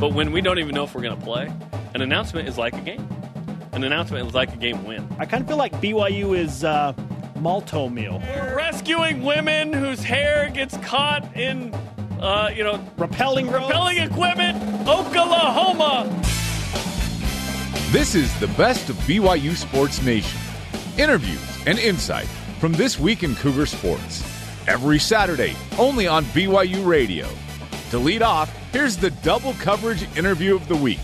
But when we don't even know if we're going to play, an announcement is like a game. An announcement is like a game win. I kind of feel like BYU is uh, Malt-O-Meal. We're rescuing women whose hair gets caught in, uh, you know, repelling repelling equipment. Oklahoma. This is the best of BYU Sports Nation. Interviews and insight from this week in Cougar Sports. Every Saturday, only on BYU Radio. To lead off, here's the double coverage interview of the week.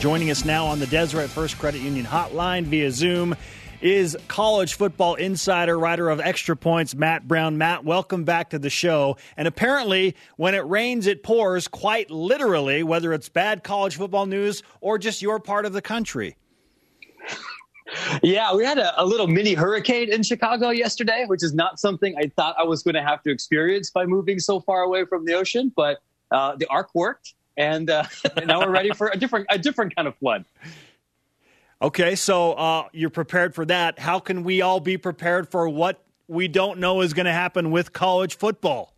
Joining us now on the Deseret First Credit Union hotline via Zoom is college football insider, writer of Extra Points, Matt Brown. Matt, welcome back to the show. And apparently, when it rains, it pours, quite literally, whether it's bad college football news or just your part of the country. Yeah, we had a, a, little mini hurricane in Chicago yesterday, which is not something I thought I was going to have to experience by moving so far away from the ocean. But uh, the arc worked, and, uh, and now we're ready for a different a different kind of flood. Okay, so uh, you're prepared for that. How can we all be prepared for what we don't know is going to happen with college football?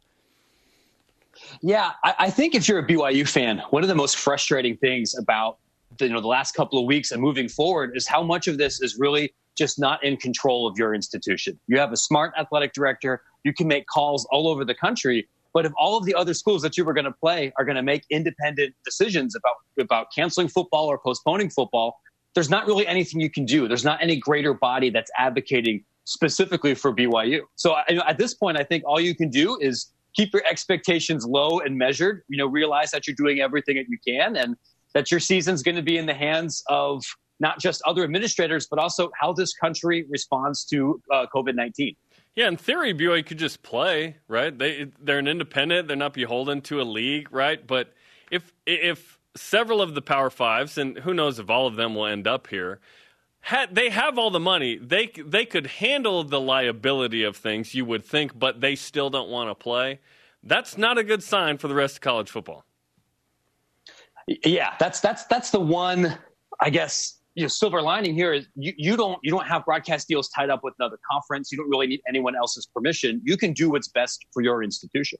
Yeah, I, I, think if you're a BYU fan, one of the most frustrating things about the, you know the last couple of weeks and moving forward is how much of this is really just not in control of your institution. You have a smart athletic director. You can make calls all over the country. But if all of the other schools that you were going to play are going to make independent decisions about about canceling football or postponing football, there's not really anything you can do. There's not any greater body that's advocating specifically for BYU. So at this point, I think all you can do is keep your expectations low and measured. You know, realize that you're doing everything that you can, and that your season's going to be in the hands of not just other administrators, but also how this country responds to uh, COVID nineteen. Yeah, in theory, BYU could just play, right? They they're an independent; they're not beholden to a league, right? But if if several of the Power Fives, and who knows if all of them will end up here. Had, they have all the money. They they could handle the liability of things, you would think, but they still don't want to play. That's not a good sign for the rest of college football. Yeah, that's that's that's the one. I guess you know, silver lining here is you, you don't you don't have broadcast deals tied up with another conference. You don't really need anyone else's permission. You can do what's best for your institution.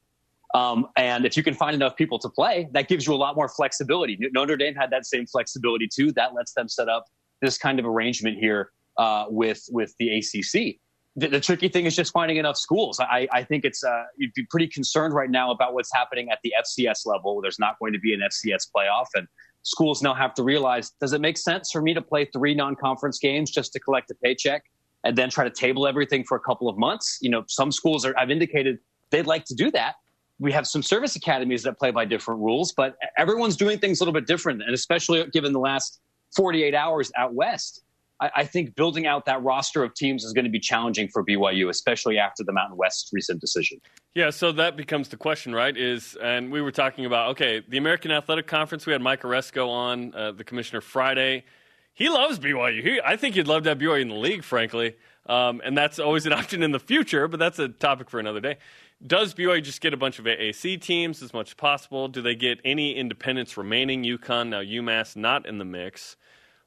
Um, and if you can find enough people to play, that gives you a lot more flexibility. Notre Dame had that same flexibility too. That lets them set up this kind of arrangement here uh, with with the ACC. The, the, tricky thing is just finding enough schools. I, I think it's uh, you'd be pretty concerned right now about what's happening at the FCS level. There's not going to be an FCS playoff, and schools now have to realize: does it make sense for me to play three non-conference games just to collect a paycheck and then try to table everything for a couple of months? You know, some schools are. I've indicated they'd like to do that we have some service academies that play by different rules, but everyone's doing things a little bit different. And especially given the last 48 hours out west, I, I think building out that roster of teams is going to be challenging for BYU, especially after the Mountain West's recent decision. Yeah, so that becomes the question, right? Is and we were talking about okay, the American Athletic Conference. We had Mike Aresco on, uh, the commissioner Friday. He loves BYU. He, I think he'd love to have BYU in the league, frankly. Um, and that's always an option in the future, but that's a topic for another day. Does BYU just get a bunch of AAC teams as much as possible? Do they get any independents remaining? UConn, now UMass, not in the mix.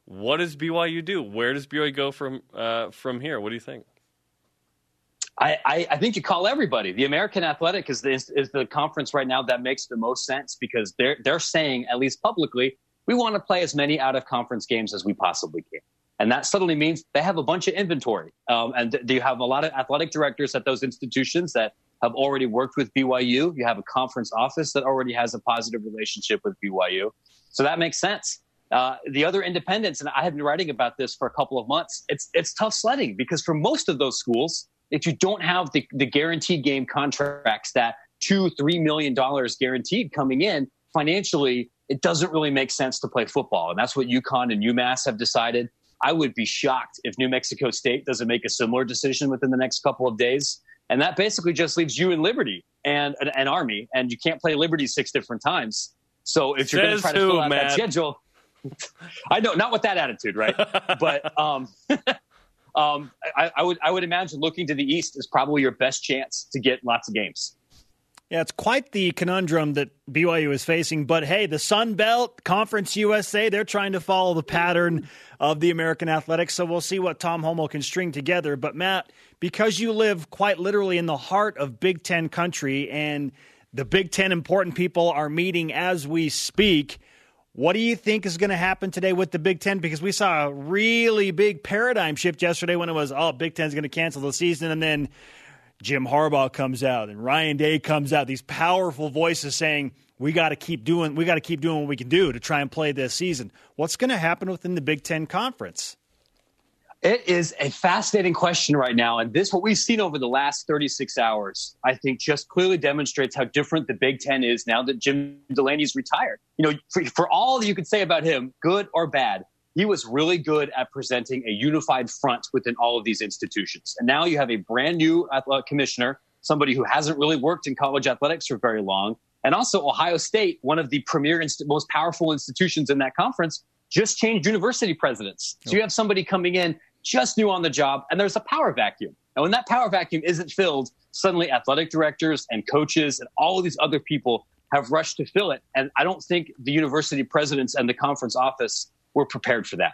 What does BYU do? Where does BYU go from uh, from here? What do you think? I, I, think you call everybody. The American Athletic is the, is the conference right now that makes the most sense because they're they're saying at least publicly we want to play as many out of conference games as we possibly can. And that suddenly means they have a bunch of inventory. Um, and th- you have a lot of athletic directors at those institutions that have already worked with BYU. You have a conference office that already has a positive relationship with BYU. So that makes sense. Uh, the other independents, and I have been writing about this for a couple of months, it's, it's tough sledding because for most of those schools, if you don't have the, the guaranteed game contracts that two, three million dollars guaranteed coming in, financially, it doesn't really make sense to play football. And that's what UConn and UMass have decided. I would be shocked if New Mexico State doesn't make a similar decision within the next couple of days. And that basically just leaves you and Liberty and an, Army, and you can't play Liberty six different times. So if you're going to try to fill out Matt. that schedule, I know not with that attitude, right? but um, um, I, I, would I would imagine looking to the East is probably your best chance to get lots of games. Yeah, it's quite the conundrum that BYU is facing. But hey, the Sun Belt Conference USA, they're trying to follow the pattern of the American Athletics. So we'll see what Tom Holmoe can string together. But Matt, because you live quite literally in the heart of Big Ten country and The Big Ten important people are meeting as we speak. What do you think is going to happen today with the Big Ten? Because we saw a really big paradigm shift yesterday when it was, oh, Big Ten's going to cancel the season. And then Jim Harbaugh comes out and Ryan Day comes out, these powerful voices saying, we got to keep doing we got to keep doing what we can do to try and play this season. What's going to happen within the Big 10 conference? It is a fascinating question right now. And this, what we've seen over the last 36 hours, I think just clearly demonstrates how different the Big Ten is now that Jim Delaney's retired. You know, for, for all that you could say about him, good or bad, he was really good at presenting a unified front within all of these institutions. And now you have a brand new athletic commissioner, somebody who hasn't really worked in college athletics for very long. And also, Ohio State, one of the premier, inst- most powerful institutions in that conference, just changed university presidents. So you have somebody coming in just new on the job, and there's a power vacuum. And when that power vacuum isn't filled, suddenly athletic directors and coaches and all of these other people have rushed to fill it. And I don't think the university presidents and the conference office were prepared for that.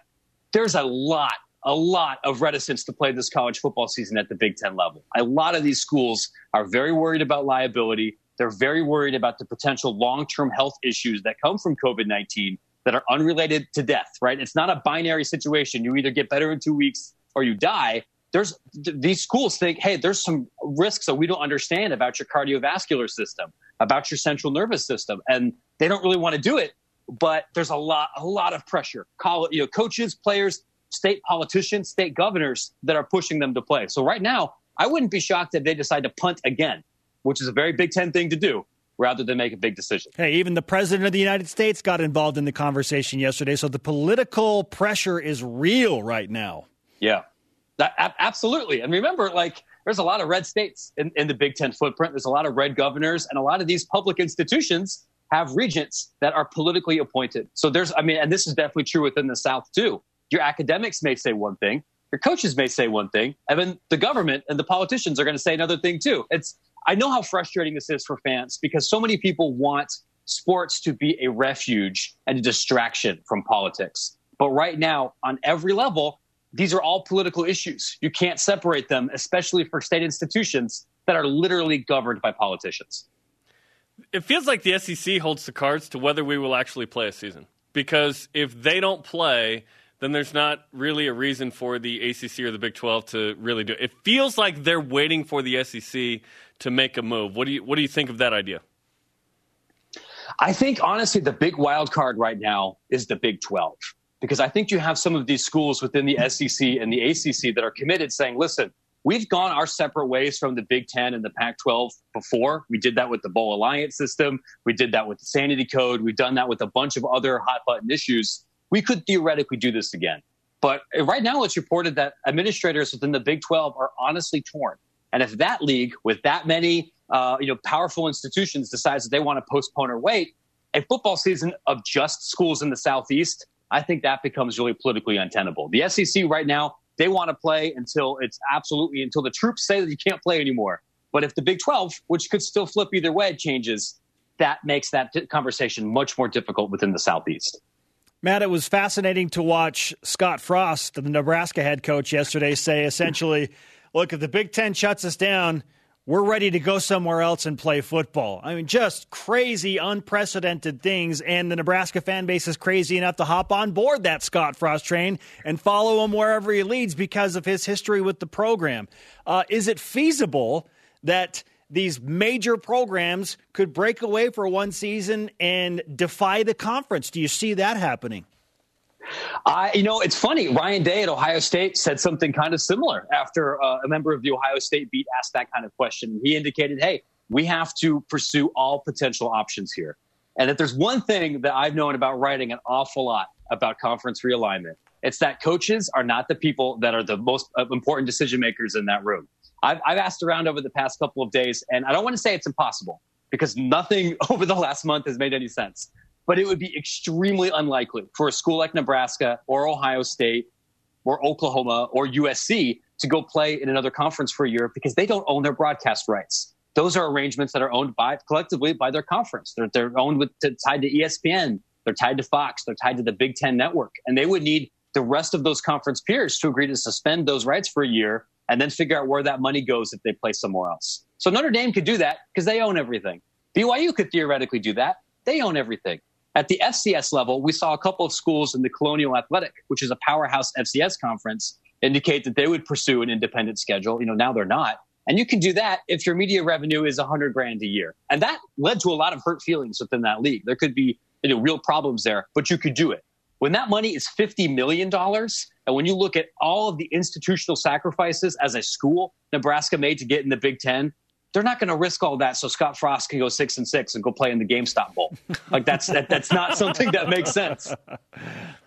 There's a lot, a lot of reticence to play this college football season at the Big Ten level. A lot of these schools are very worried about liability. They're very worried about the potential long term health issues that come from COVID 19 that are unrelated to death, right? It's not a binary situation. You either get better in two weeks or you die. There's these schools think, hey, there's some risks that we don't understand about your cardiovascular system, about your central nervous system, and they don't really want to do it. But there's a lot, a lot of pressure. You know, coaches, players, state politicians, state governors that are pushing them to play. So right now, I wouldn't be shocked if they decide to punt again, which is a very Big Ten thing to do rather than make a big decision. Hey, even the president of the United States got involved in the conversation yesterday. So the political pressure is real right now. Yeah, that, absolutely. And remember, like, there's a lot of red states in, in the Big Ten footprint. There's a lot of red governors, and a lot of these public institutions have regents that are politically appointed. So there's, I mean, and this is definitely true within the South too. Your academics may say one thing, your coaches may say one thing, and then the government and the politicians are going to say another thing too. It's I know how frustrating this is for fans because so many people want sports to be a refuge and a distraction from politics. But right now, on every level, these are all political issues. You can't separate them, especially for state institutions that are literally governed by politicians. It feels like the SEC holds the cards to whether we will actually play a season. Because if they don't play, then there's not really a reason for the ACC or the Big 12 to really do it. It feels like they're waiting for the SEC to make a move. What do you what do you think of that idea? I think honestly the big wild card right now is the Big 12 because I think you have some of these schools within the SEC and the ACC that are committed saying, "Listen, we've gone our separate ways from the Big 10 and the Pac 12 before. We did that with the Bowl Alliance system, we did that with the Sanity Code, we've done that with a bunch of other hot button issues. We could theoretically do this again." But right now, it's reported that administrators within the Big 12 are honestly torn. And if that league with that many uh, you know powerful institutions decides that they want to postpone or wait, a football season of just schools in the southeast, I think that becomes really politically untenable. The SEC right now they want to play until it's absolutely until the troops say that you can't play anymore. But if the Big 12, which could still flip either way, changes, that makes that conversation much more difficult within the southeast. Matt, it was fascinating to watch Scott Frost, the Nebraska head coach, yesterday say essentially look, if the Big Ten shuts us down, we're ready to go somewhere else and play football. I mean, just crazy, unprecedented things. And the Nebraska fan base is crazy enough to hop on board that Scott Frost train and follow him wherever he leads because of his history with the program. Uh, is it feasible that these major programs could break away for one season and defy the conference? Do you see that happening? I, you know, it's funny. Ryan Day at Ohio State said something kind of similar after uh, a member of the Ohio State beat asked that kind of question. He indicated, "Hey, we have to pursue all potential options here." And if there's one thing that I've known about writing an awful lot about conference realignment, it's that coaches are not the people that are the most uh, important decision makers in that room. I've, I've asked around over the past couple of days, and I don't want to say it's impossible because nothing over the last month has made any sense but it would be extremely unlikely for a school like Nebraska or Ohio State or Oklahoma or USC to go play in another conference for a year because they don't own their broadcast rights. Those are arrangements that are owned by collectively by their conference. They're, they're owned with to, tied to ESPN. They're tied to Fox. They're tied to the Big Ten network, and they would need the rest of those conference peers to agree to suspend those rights for a year and then figure out where that money goes if they play somewhere else. So Notre Dame could do that because they own everything. BYU could theoretically do that. They own everything. At the FCS level, we saw a couple of schools in the Colonial Athletic, which is a powerhouse FCS conference, indicate that they would pursue an independent schedule. You know, now they're not. And you can do that if your media revenue is 100 grand a year. And that led to a lot of hurt feelings within that league. There could be you know, real problems there, but you could do it. When that money is $50 million, and when you look at all of the institutional sacrifices as a school Nebraska made to get in the Big Ten, they're not going to risk all that so Scott Frost can go six and six and go play in the GameStop Bowl. Like that's that, that's not something that makes sense.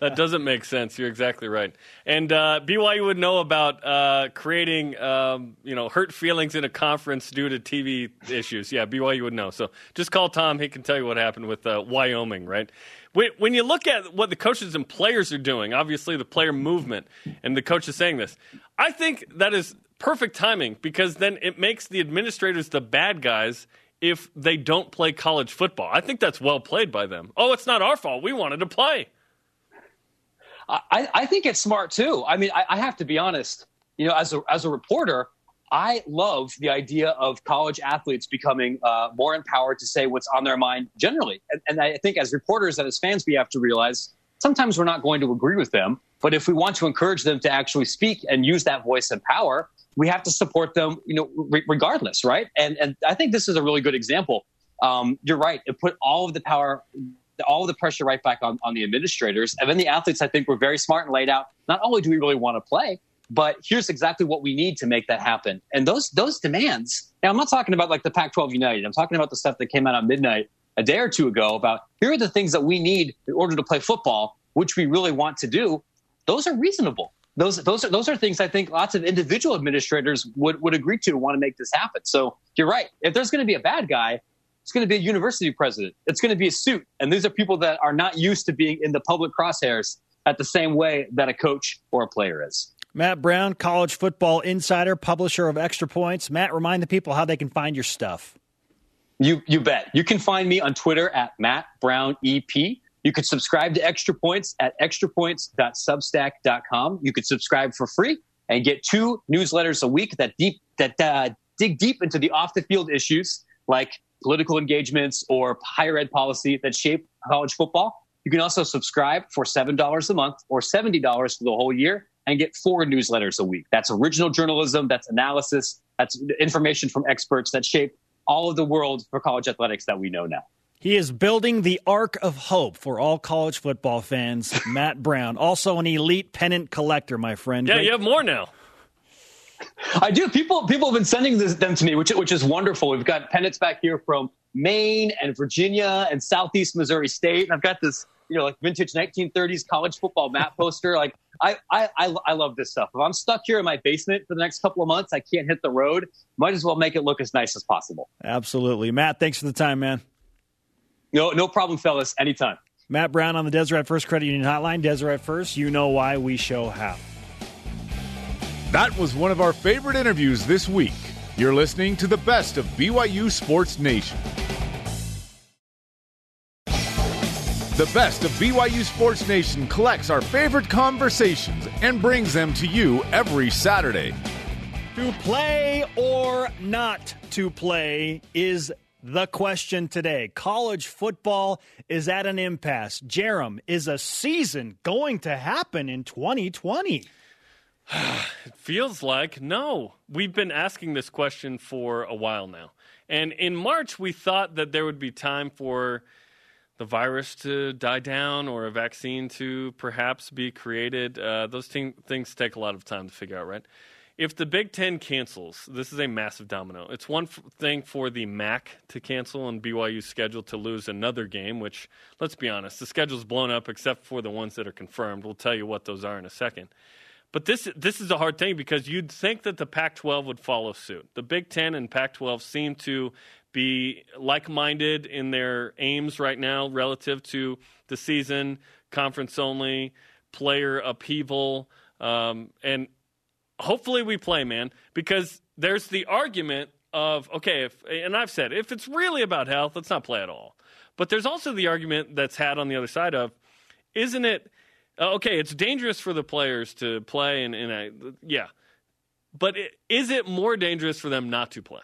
That doesn't make sense. You're exactly right. And uh, BYU would know about uh, creating um, you know hurt feelings in a conference due to TV issues. Yeah, BYU would know. So just call Tom. He can tell you what happened with uh, Wyoming. Right. When you look at what the coaches and players are doing, obviously the player movement, and the coach is saying this, I think that is perfect timing because then it makes the administrators the bad guys if they don't play college football. I think that's well played by them. Oh, it's not our fault. We wanted to play. I, I think it's smart too. I mean, I, I have to be honest. You know, as a as a reporter, I love the idea of college athletes becoming uh, more empowered to say what's on their mind generally. And, and, I think as reporters and as fans, we have to realize sometimes we're not going to agree with them. But if we want to encourage them to actually speak and use that voice and power, we have to support them, you know, re- regardless, right? And and I think this is a really good example. Um, you're right; it put all of the power, all of the pressure right back on, on the administrators, and then the athletes. I think were very smart and laid out. Not only do we really want to play, but here's exactly what we need to make that happen. And those those demands. Now, I'm not talking about like the Pac-12 United. I'm talking about the stuff that came out at midnight a day or two ago about here are the things that we need in order to play football, which we really want to do. Those are reasonable those those are those are things I think lots of individual administrators would would agree to want to make this happen. So you're right. If there's going to be a bad guy, it's going to be a university president. It's going to be a suit, and these are people that are not used to being in the public crosshairs at the same way that a coach or a player is. Matt Brown, college football insider, publisher of Extra Points. Matt, remind the people how they can find your stuff. You you bet. You can find me on Twitter at Matt Brown EP. You could subscribe to Extra Points at extrapoints.substack.com. You could subscribe for free and get two newsletters a week that deep that uh, dig deep into the off the field issues like political engagements or higher ed policy that shape college football. You can also subscribe for $7 a month or $70 for the whole year and get four newsletters a week. That's original journalism, that's analysis, that's information from experts that shape all of the world for college athletics that we know now. He is building the ark of hope for all college football fans. Matt Brown, also an elite pennant collector, my friend. Yeah, Great. you have more now. I do. People people have been sending this, them to me, which which is wonderful. We've got pennants back here from Maine and Virginia and Southeast Missouri State, and I've got this you know like vintage 1930s college football map poster. Like I, I I I love this stuff. If I'm stuck here in my basement for the next couple of months, I can't hit the road. Might as well make it look as nice as possible. Absolutely, Matt. Thanks for the time, man. No, no problem, fellas. Anytime. Matt Brown on the Deseret First Credit Union Hotline. Deseret First, you know why we show how. That was one of our favorite interviews this week. You're listening to the best of BYU Sports Nation. The best of BYU Sports Nation collects our favorite conversations and brings them to you every Saturday. To play or not to play is the question today. College football is at an impasse. Jarom, is a season going to happen in 2020? it feels like no. We've been asking this question for a while now. And in March, we thought that there would be time for the virus to die down or a vaccine to perhaps be created. Uh, those things take a lot of time to figure out, right? If the Big Ten cancels, this is a massive domino. It's one f- thing for the MAC to cancel and BYU's schedule to lose another game, which, let's be honest, the schedule's blown up except for the ones that are confirmed. We'll tell you what those are in a second. But this this is a hard thing because you'd think that the Pac-12 would follow suit. The Big Ten and Pac-12 seem to be like-minded in their aims right now relative to the season, conference only, player upheaval, um, and hopefully we play, man, because there's the argument of okay, if and I've said if it's really about health, let's not play at all. But there's also the argument that's had on the other side of, isn't it? Uh, okay, it's dangerous for the players to play, and, and I, yeah, but it, is it more dangerous for them not to play?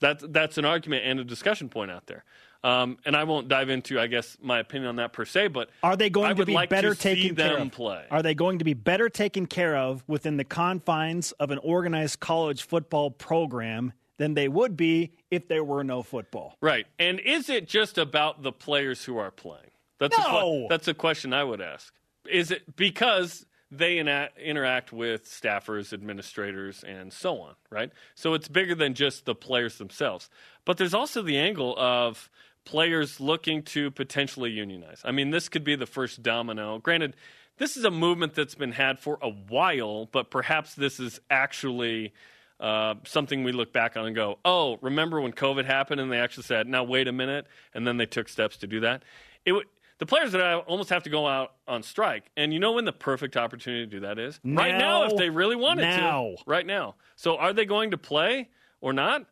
That's that's an argument and a discussion point out there. Um, and I won't dive into, I guess, my opinion on that per se. But are they going I to be like better to taken care of? play? Are they going to be better taken care of within the confines of an organized college football program than they would be if there were no football? Right. And is it just about the players who are playing? That's a No. que- that's a question I would ask. Is it because they ina- interact with staffers, administrators, and so on, right? So it's bigger than just the players themselves. But there's also the angle of players looking to potentially unionize. I mean, this could be the first domino. Granted, this is a movement that's been had for a while, but perhaps this is actually uh, something we look back on and go, oh, remember when COVID happened and they actually said, now wait a minute, and then they took steps to do that. It would. The players that almost have to go out on strike, and you know when the perfect opportunity to do that is right now. If they really wanted Now. to, right now. So are they going to play or not?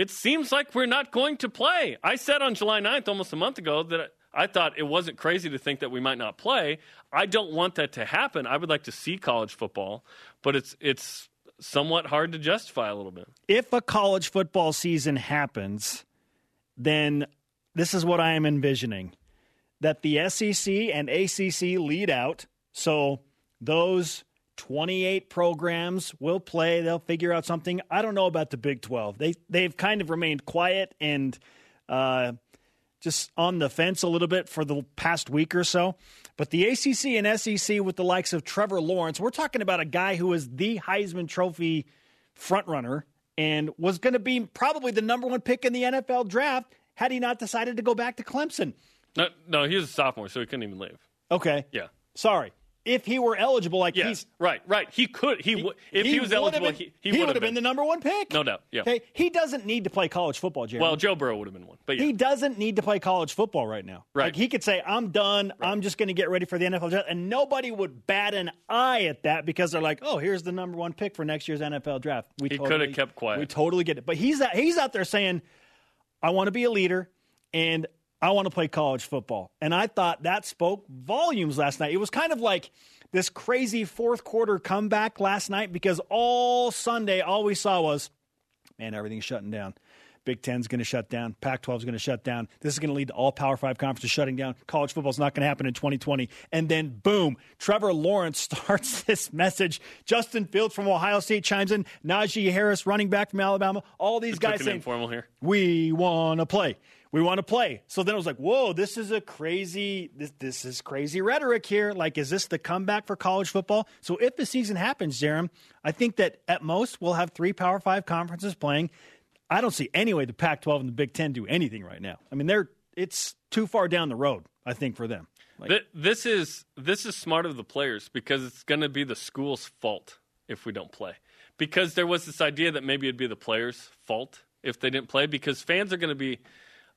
It seems like we're not going to play. I said on July 9th, almost a month ago, that I thought it wasn't crazy to think that we might not play. I don't want that to happen. I would like to see college football, but it's it's somewhat hard to justify a little bit. If a college football season happens, then this is what I am envisioning that the SEC and ACC lead out. So those 28 programs will play. They'll figure out something. I don't know about the Big 12. They they've kind of remained quiet and uh, just on the fence a little bit for the past week or so. But the ACC and SEC with the likes of Trevor Lawrence, we're talking about a guy who is the Heisman Trophy frontrunner and was going to be probably the number one pick in the NFL draft had he not decided to go back to Clemson. No, no, he was a sophomore, so he couldn't even leave. Okay. Yeah. Sorry. If he were eligible, like Yeah, he's right, right. He could. He, would if he, was eligible, been, he, he, would would have been. the number one pick. No doubt, yeah. Okay. He doesn't need to play college football, Jerry. Well, Joe Burrow would have been one, but yeah. he doesn't need to play college football right now. Right. Like he could say, "I'm done. I'm just going to get ready for the NFL draft," and nobody would bat an eye at that because they're like, "Oh, here's the number one pick for next year's NFL draft." We He totally- coulda kept quiet. We totally get it, but he's out, he's out there saying, "I want to be a leader," and I want to play college football. And I thought that spoke volumes last night. It was kind of like this crazy fourth quarter comeback last night because all Sunday, all we saw was, man, everything's shutting down. Big Ten's going to shut down. Pac 12 is going to shut down. This is going to lead to all Power Five conferences shutting down. College football is not going to happen in 2020. And then, boom, Trevor Lawrence starts this message. Justin Fields from Ohio State chimes in. Najee Harris, running back from Alabama. All these guys saying, informal here. we want to play. We want to play. So then it was like, whoa, this is a crazy, this, this is crazy rhetoric here. Like, is this the comeback for college football? So if the season happens, Jarom, I think that at most we'll have three Power Five conferences playing. I don't see any way the Pac 12 and the Big Ten do anything right now. I mean, they're, it's too far down the road, I think, for them. Like, Th- this is this is smart of the players because it's going to be the school's fault if we don't play. Because there was this idea that maybe it'd be the players' fault if they didn't play because fans are going to be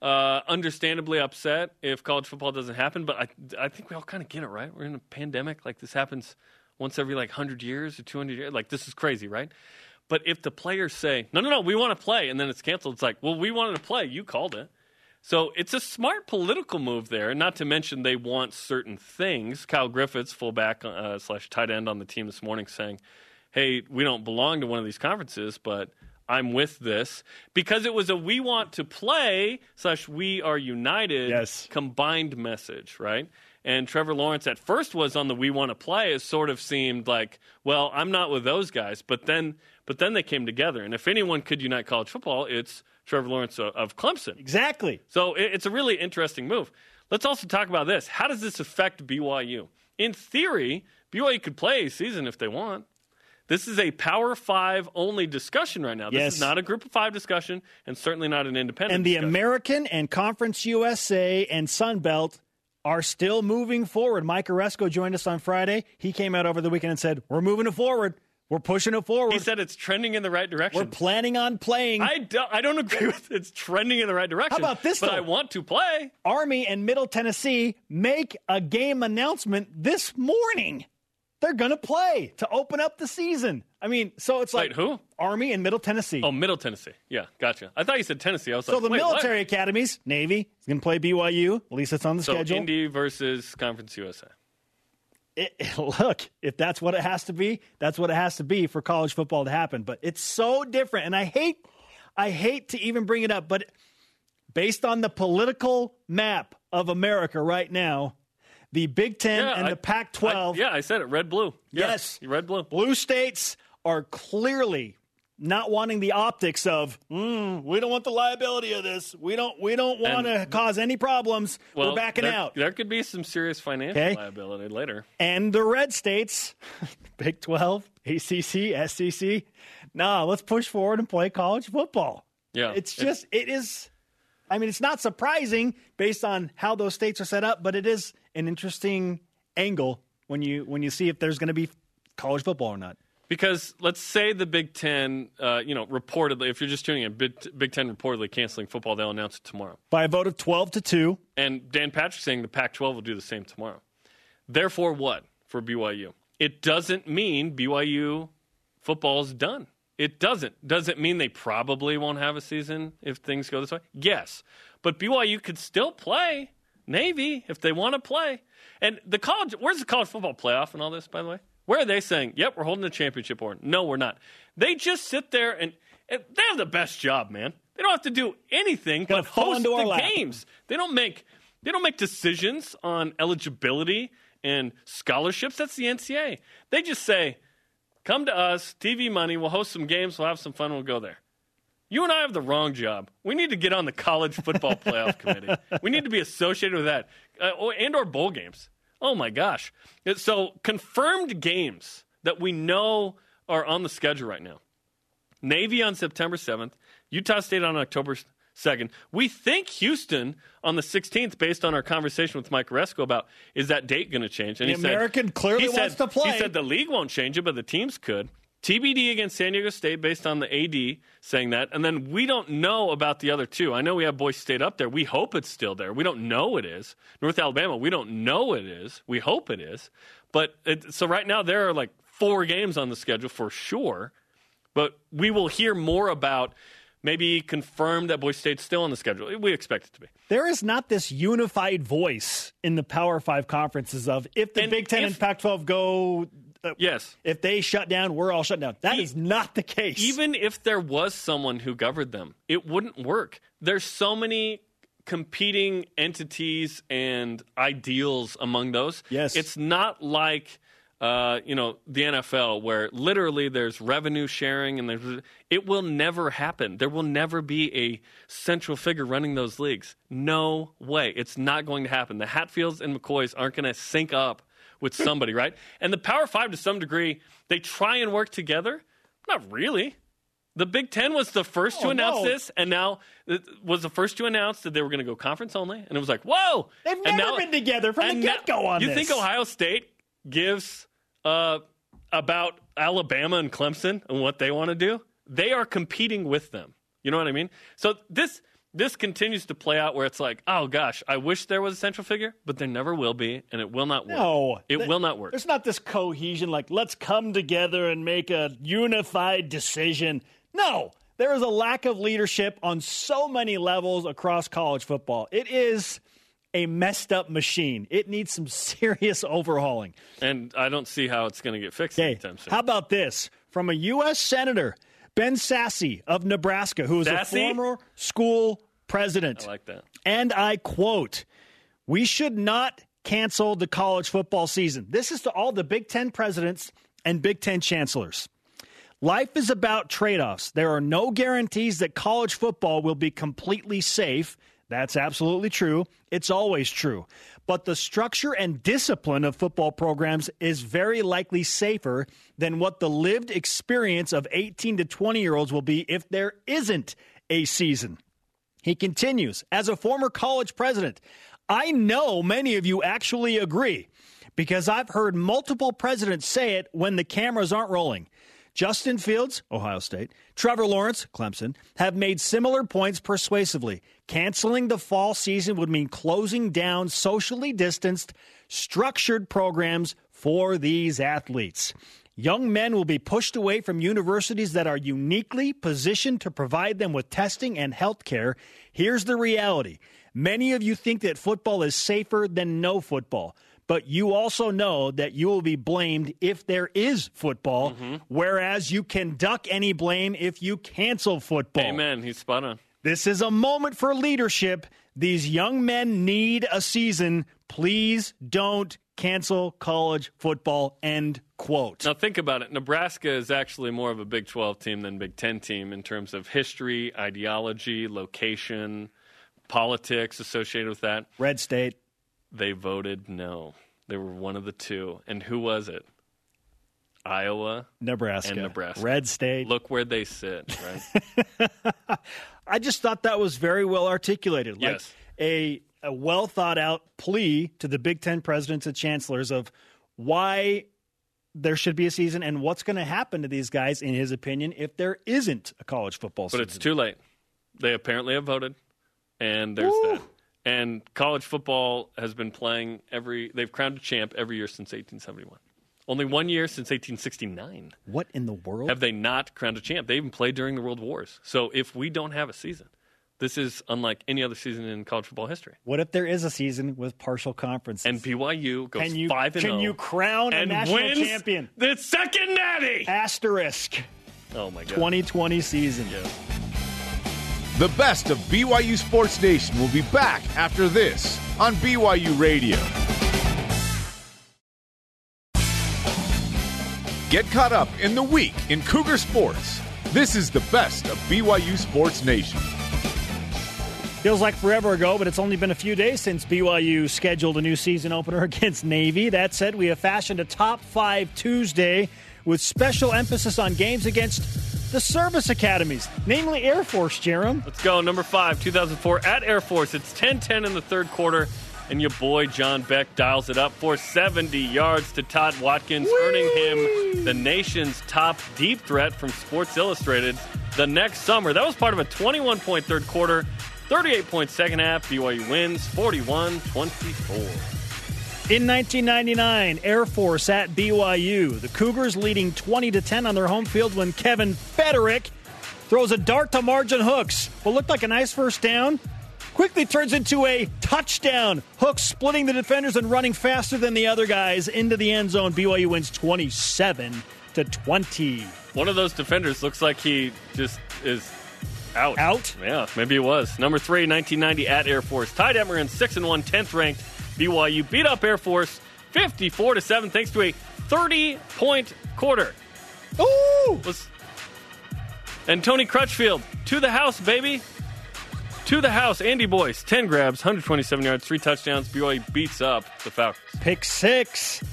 uh, understandably upset if college football doesn't happen. But I I think we all kind of get it, right? We're in a pandemic. Like this happens once every like hundred years or two hundred years. Like this is crazy, right? But if the players say no, no, no, we want to play, and then it's canceled, it's like, well, we wanted to play. You called it. So it's a smart political move there. Not to mention they want certain things. Kyle Griffiths, fullback uh, slash tight end on the team this morning, saying, "Hey, we don't belong to one of these conferences, but I'm with this because it was a we want to play slash we are united Yes. combined message, right?" And Trevor Lawrence at first was on the we want to play. It sort of seemed like, well, I'm not with those guys, but then but then they came together. And if anyone could unite college football, it's Trevor Lawrence of Clemson. exactly. So it's a really interesting move. Let's also talk about this. How does this affect BYU? In theory, BYU could play a season if they want. This is a Power Five only discussion right now. This Yes. is not a Group of Five discussion, and certainly not an independent. And the discussion. American and Conference USA and Sun Belt are still moving forward. Mike Aresco joined us on Friday. He came out over the weekend and said, We're moving it forward. We're pushing it forward. he said it's trending in the right direction. We're planning on playing. I don't, I don't agree with it's trending in the right direction. How about this, But though? I want to play. Army and Middle Tennessee make a game announcement this morning. They're going to play to open up the season. I mean, so it's like Wait, who? Army and Middle Tennessee. Oh, Middle Tennessee. Yeah, gotcha. I thought you said Tennessee. I was so like, the wait, what? military academies, Navy, is going to play BYU. At least it's on the schedule. So schedule. Indy versus Conference USA. it, look, if that's what it has to be, that's what it has to be for college football to happen. But it's so different, and I hate, I hate to even bring it up, but based on the political map of America right now, the Big Ten Yeah, and I- the Pac 12, yeah, I said it. Red blue. Yeah, Yes. red blue. blue states are clearly not wanting the optics of mm, we don't want the liability of this. We don't we don't want to cause any problems. We're backing there, out. There could be some serious financial Okay. liability later. And the red states, Big 12, ACC, SEC, nah, let's push forward and play college football. Yeah, It's just, it is, I mean, it's not surprising based on how those states are set up, but it is an interesting angle when you when you see if there's going to be college football or not. Because let's say the Big Ten, uh, you know, reportedly, if you're just tuning in, Big, Big Ten reportedly canceling football, they'll announce it tomorrow. By a vote of 12 to 2, And Dan Patrick saying the Pac 12 will do the same tomorrow. Therefore, what for BYU? It doesn't mean BYU football is done. It doesn't. Does it mean they probably won't have a season if things go this way? Yes. But BYU could still play Navy if they want to play. And the college, where's the college football playoff and all this, by the way? Where are they saying, yep, we're holding the championship or no, we're not? They just sit there and, and they have the best job, man. They don't have to do anything but host the games. They don't make they don't make decisions on eligibility and scholarships. That's the NCAA. They just say, "Come to us, TV money. We'll host some games. We'll have some fun. We'll go there." You and I have the wrong job. We need to get on the college football playoff committee. We need to be associated with that, uh, and or bowl games. Oh my gosh! So confirmed games that we know are on the schedule right now. Navy on September 7th, Utah State on October 2nd. We think Houston on the 16th, based on our conversation with Mike Aresco about is that date going to change? And The he said, American clearly wants said- to play. He said the league won't change it, but the teams could. TBD against San Diego State based on the AD saying that. And then we don't know about the other two. I know we have Boise State up there. We hope it's still there. We don't know it is. North Alabama, we don't know it is. We hope it is. But it, so right now there are like four games on the schedule for sure. But we will hear more about maybe confirm that Boise State's still on the schedule. We expect it to be. there is not this unified voice in the Power Five conferences of if the And Big Ten if- and Pac 12 go, uh, Yes. if they shut down, we're all shut down. That E- is not the case. Even if there was someone who governed them, it wouldn't work. There's so many competing entities and ideals among those. Yes. It's not like uh, you know the NFL where literally there's revenue sharing and there's it will never happen. There will never be a central figure running those leagues. No way. It's not going to happen. The Hatfields and McCoys aren't going to sync up with somebody, right? And the Power 5 to some degree, they try and work together. Not really. The Big Ten was the first to Oh, announce no. this, and now it was the first to announce that they were going to go conference only. And it was like, whoa! They've never been together from the get-go on You this. think Ohio State gives uh, about Alabama and Clemson and what they want to do? They are competing with them. You know what I mean? So this this continues to play out where it's like, oh gosh, I wish there was a central figure, but there never will be, and it will not work. No, it th- will not work. There's not this cohesion, like let's come together and make a unified decision. No, there is a lack of leadership on so many levels across college football. It is a messed up machine. It needs some serious overhauling. And I don't see how it's going to get fixed Okay, anytime soon. how about this from a U.S. senator, Ben Sasse of Nebraska, who is Sassy? a former school president. I like that. And I quote, we should not cancel the college football season. This is to all the Big Ten presidents and Big Ten chancellors. Life is about trade offs. There are no guarantees that college football will be completely safe. That's absolutely true. It's always true. But the structure and discipline of football programs is very likely safer than what the lived experience of 18 to 20 year olds will be if there isn't a season. He continues, as a former college president, I know many of you actually agree because I've heard multiple presidents say it when the cameras aren't rolling. Justin Fields, Ohio State, Trevor Lawrence, Clemson, have made similar points persuasively. Canceling the fall season would mean closing down socially distanced, structured programs for these athletes. Young men will be pushed away from universities that are uniquely positioned to provide them with testing and health care. Here's the reality many of you think that football is safer than no football. But you also know that you will be blamed if there is football, Mm-hmm. whereas you can duck any blame if you cancel football. Amen. He's spot on. This is a moment for leadership. These young men need a season. Please don't cancel college football. End quote. Now think about it. Nebraska is actually more of a Big 12 team than Big 10 team in terms of history, ideology, location, politics associated with that. Red State. They voted no. They were one of the two. And who was it? Iowa. Nebraska. And Nebraska. Red State. Look where they sit, right? I just thought that was very well articulated. Like Yes. a, a well thought out plea to the Big Ten presidents and chancellors of why there should be a season and what's going to happen to these guys, in his opinion, if there isn't a college football But season. But it's too late. They apparently have voted, and there's Woo. that. And college football has been playing every. They've crowned a champ every year since 1871. Only one year since 1869 What in the world? have they not crowned a champ. They even played during the World Wars. So if we don't have a season, this is unlike any other season in college football history. what if there is a season with partial conferences? And BYU goes can you, five and can zero you crown a national champion? the second natty. Asterisk Oh my god! 2020 season. Yeah. The best of BYU Sports Nation will be back after this on BYU Radio. Get caught up in the week in Cougar Sports. This is the best of BYU Sports Nation. Feels like forever ago, but it's only been a few days since BYU scheduled a new season opener against Navy. That said, we have fashioned a top five Tuesday with special emphasis on games against the service academies, namely Air Force, Jarom. Let's go. Number five, 2004 at Air Force. It's 10 10 in the third quarter, and your boy John Beck dials it up for 70 yards to Todd Watkins, earning him the nation's top deep threat from Sports Illustrated the next summer. That was part of a 21 point third quarter, 38 point second half. BYU wins 41 24. In 1999, Air Force at BYU. The Cougars leading 20 to 10 on their home field when Kevin Feterik throws a dart to Margin Hooks. What looked like a nice first down quickly turns into a touchdown. Hooks splitting the defenders and running faster than the other guys into the end zone. BYU wins 27 to 20. One of those defenders looks like he just is out. Out? Yeah, maybe it was. Number three, 1990 at Air Force. Ty Detmer 6 and 1, 10th ranked. BYU beat up Air Force 54 to 7 thanks to a 30 point quarter. Ooh! Was and Tony Crutchfield to the house, baby. To the house, Andy Boyce, 10 grabs, 127 yards, three touchdowns. BYU beats up the Falcons. Pick six.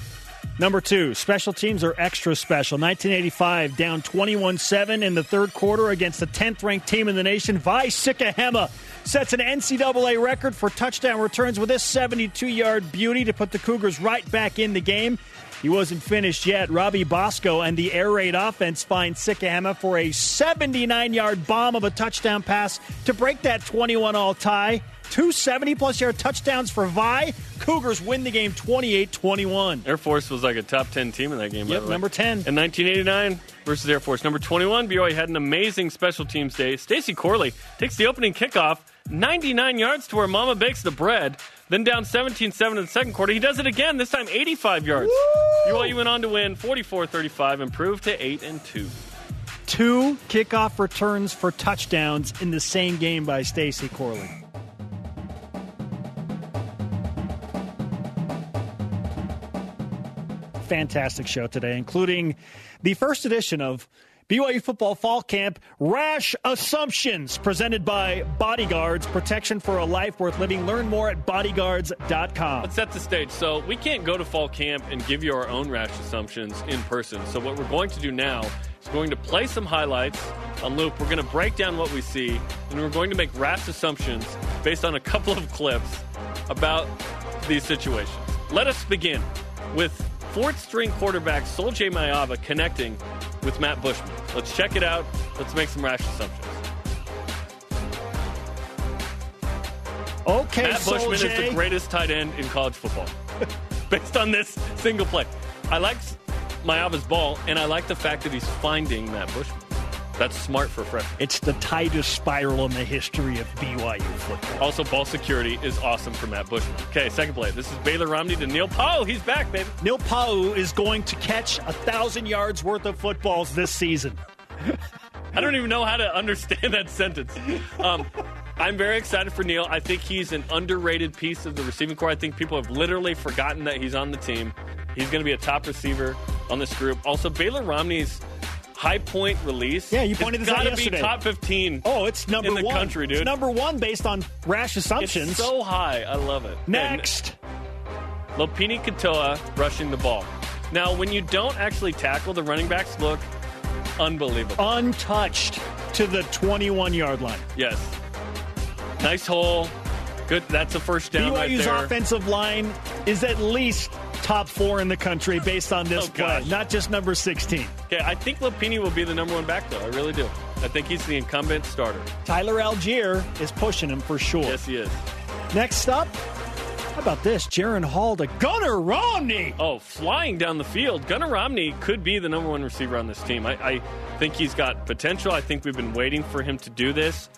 Number two, special teams are extra special. 1985, down 21 7 in the third quarter against the 10th ranked team in the nation. Vi Sikahema sets an NCAA record for touchdown returns with this 72 yard beauty to put the Cougars right back in the game. He wasn't finished yet. Robbie Bosco and the air raid offense find Sikahema for a 79 yard bomb of a touchdown pass to break that 21 all tie. Two 70 plus yard touchdowns for Vi. Cougars win the game 28 21. Air Force was like a top 10 team in that game. Yep, number 10. In 1989 versus Air Force. Number 21, BYU had an amazing special teams day. Stacy Corley takes the opening kickoff, 99 yards to where Mama bakes the bread. Then down 17 7 in the second quarter. He does it again, this time 85 yards. BYU went on to win 44 35, improved to 8 and 2. Two kickoff returns for touchdowns in the same game by Stacy Corley. Fantastic show today, including the first edition of BYU Football Fall Camp Rash Assumptions, presented by Bodyguards, protection for a life worth living. Learn more at bodyguards.com. Let's set the stage. So we can't go to fall camp and give you our own rash assumptions in person. So what we're going to do now is going to play some highlights on loop. We're going to break down what we see, and we're going to make rash assumptions based on a couple of clips about these situations. Let us begin with fourth string quarterback Sol-Jay Maiava connecting with Matt Bushman. Let's check it out. Let's make some rash assumptions. Okay, Matt Bushman is the greatest tight end in college football, based on this single play. I like Maiava's ball, and I like the fact that he's finding Matt Bushman. That's smart for a freshman. It's the tightest spiral in the history of BYU football. Also, ball security is awesome for Matt Bushman. Okay, second play. This is Baylor Romney to Neil Pau'u. He's back, baby. Neil Pau'u is going to catch a thousand yards worth of footballs this season. I don't even know how to understand that sentence. Um, I'm very excited for Neil. I think he's an underrated piece of the receiving core. I think people have literally forgotten that he's on the team. He's going to be a top receiver on this group. Also, Baylor Romney's high point release. Yeah, you pointed this out Got to yesterday. be top 15. Oh, it's number in the one. country, dude. It's number one based on rash It's assumptions. so high. I love it. Next. And Lopini Katoa rushing the ball. Now, when you don't actually tackle, the running backs look unbelievable. untouched to the 21 yard line. Yes. Nice hole. Good. That's a first down right BYU's there. offensive line is at least top four in the country based on this Oh, play, gosh. not just number 16. Okay, I think Lopini will be the number one back, though. I really do. I think he's the incumbent starter. Tyler Allgeier is pushing him for sure. Yes, he is. Next up, how about this? Jaren Hall to Gunnar Romney. Oh, flying down the field. Gunnar Romney could be the number one receiver on this team. I, I think he's got potential. I think we've been waiting for him to do this.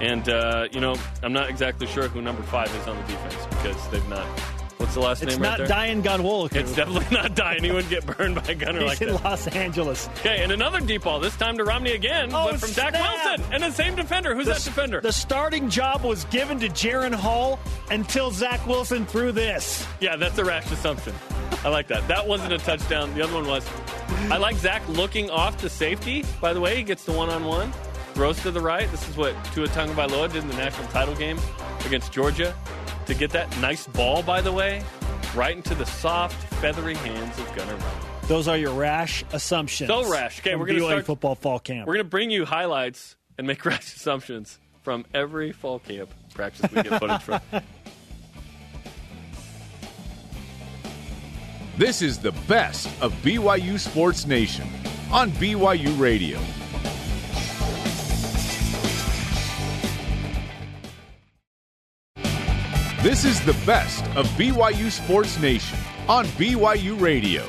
And, uh, you know, I'm not exactly sure who number five is on the defense because they've not. What's the last It's name not right there? Diane Gonwolok. It's definitely not dying. He wouldn't get burned by a gunner He's like in that. Los Angeles. Okay, and another deep ball. This time to Romney again, Oh, but from Zach! Wilson. And the same defender. Who's that defender? The starting job was given to Jaren Hall until Zach Wilson threw this. Yeah, that's a rash assumption. I like that. That wasn't a touchdown. The other one was. I like Zach looking off to safety. By the way, he gets the one on one. Throws to the right. This is what Tua Tagovailoa did in the national title game against Georgia to get that nice ball. By the way, right into the soft, feathery hands of Gunnar Romney. Those are your rash assumptions. So rash. Okay, we're gonna start- football fall camp. We're going to bring you highlights and make rash assumptions from every fall camp practice we get footage from. This is the best of BYU Sports Nation on BYU Radio. This is the best of BYU Sports Nation on BYU Radio.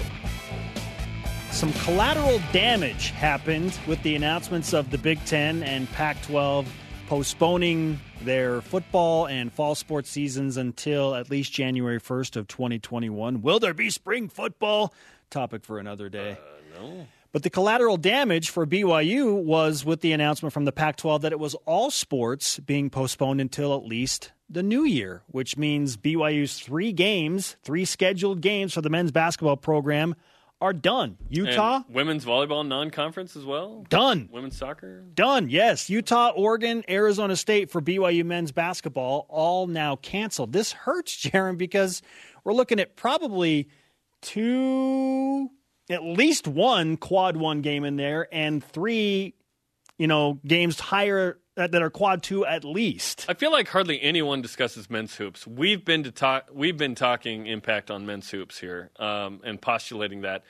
Some collateral damage happened with the announcements of the Big Ten and Pac 12 postponing their football and fall sports seasons until at least January 1st of 2021. Will there be spring football? Topic for another day. Uh, no. But the collateral damage for BYU was with the announcement from the Pac 12 that it was all sports being postponed until at least the new year, which means BYU's three games, three scheduled games for the men's basketball program are done. Utah, And women's volleyball non-conference as well. done. Women's soccer. Done. Yes. Utah, Oregon, Arizona State for BYU men's basketball all now canceled. This hurts, Jarom, because we're looking at probably two, at least one quad one game in there and three, you know, games higher that, are quad two at least. I feel like hardly anyone discusses men's hoops. We've been to talk. We've been talking impact on men's hoops here um, and postulating that.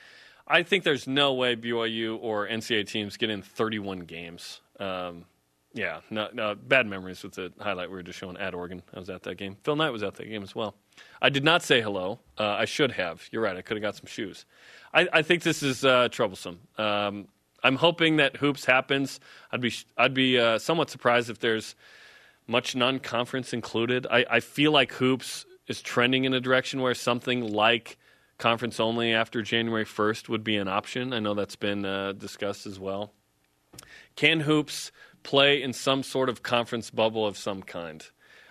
I think there's no way BYU or NCAA teams get in 31 games. Um, yeah, no, no, bad memories with the highlight we were just showing at Oregon. I was at that game. Phil Knight was at that game as well. I did not say hello. Uh, I should have. You're right. I could have got some shoes. I, I think this is uh, troublesome. Um, I'm hoping that hoops happens. I'd be I'd be uh, somewhat surprised if there's much non-conference included. I, I feel like hoops is trending in a direction where something like conference only after January 1st would be an option. I know that's been uh, discussed as well. Can hoops play in some sort of conference bubble of some kind?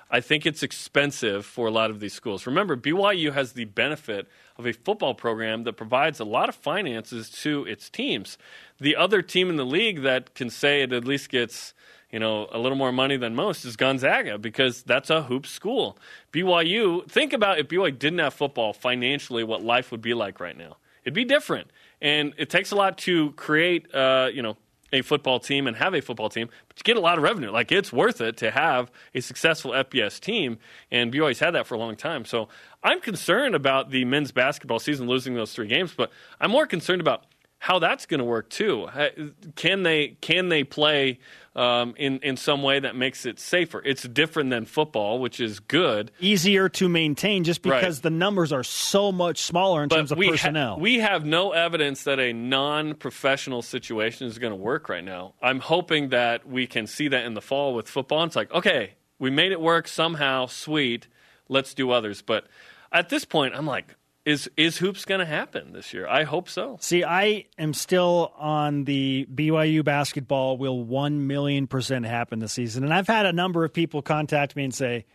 I think it's expensive for a lot of these schools. Remember, BYU has the benefit of a football program that provides a lot of finances to its teams. The other team in the league that can say it at least gets, you know, a little more money than most is Gonzaga because that's a hoop school. BYU, think about if BYU didn't have football financially, what life would be like right now. It'd be different, and it takes a lot to create, uh, you know, a football team and have a football team, but you get a lot of revenue. Like it's worth it to have a successful FBS team, and BYU's had that for a long time. So I'm concerned about the men's basketball season losing those three games, but I'm more concerned about how that's going to work too. Uh, can they can they play um, in in some way that makes it safer? It's different than football, which is good, easier to maintain, just because right. the numbers are so much smaller in but terms of we personnel. Ha- we have no evidence that a non-professional situation is going to work right now. I'm hoping that we can see that in the fall with football. It's like okay, we made it work somehow. Sweet, let's do others, but. At this point, I'm like, is is hoops going to happen this year? I hope so. See, I am still on the BYU basketball will one million percent happen this season, and I've had a number of people contact me and say,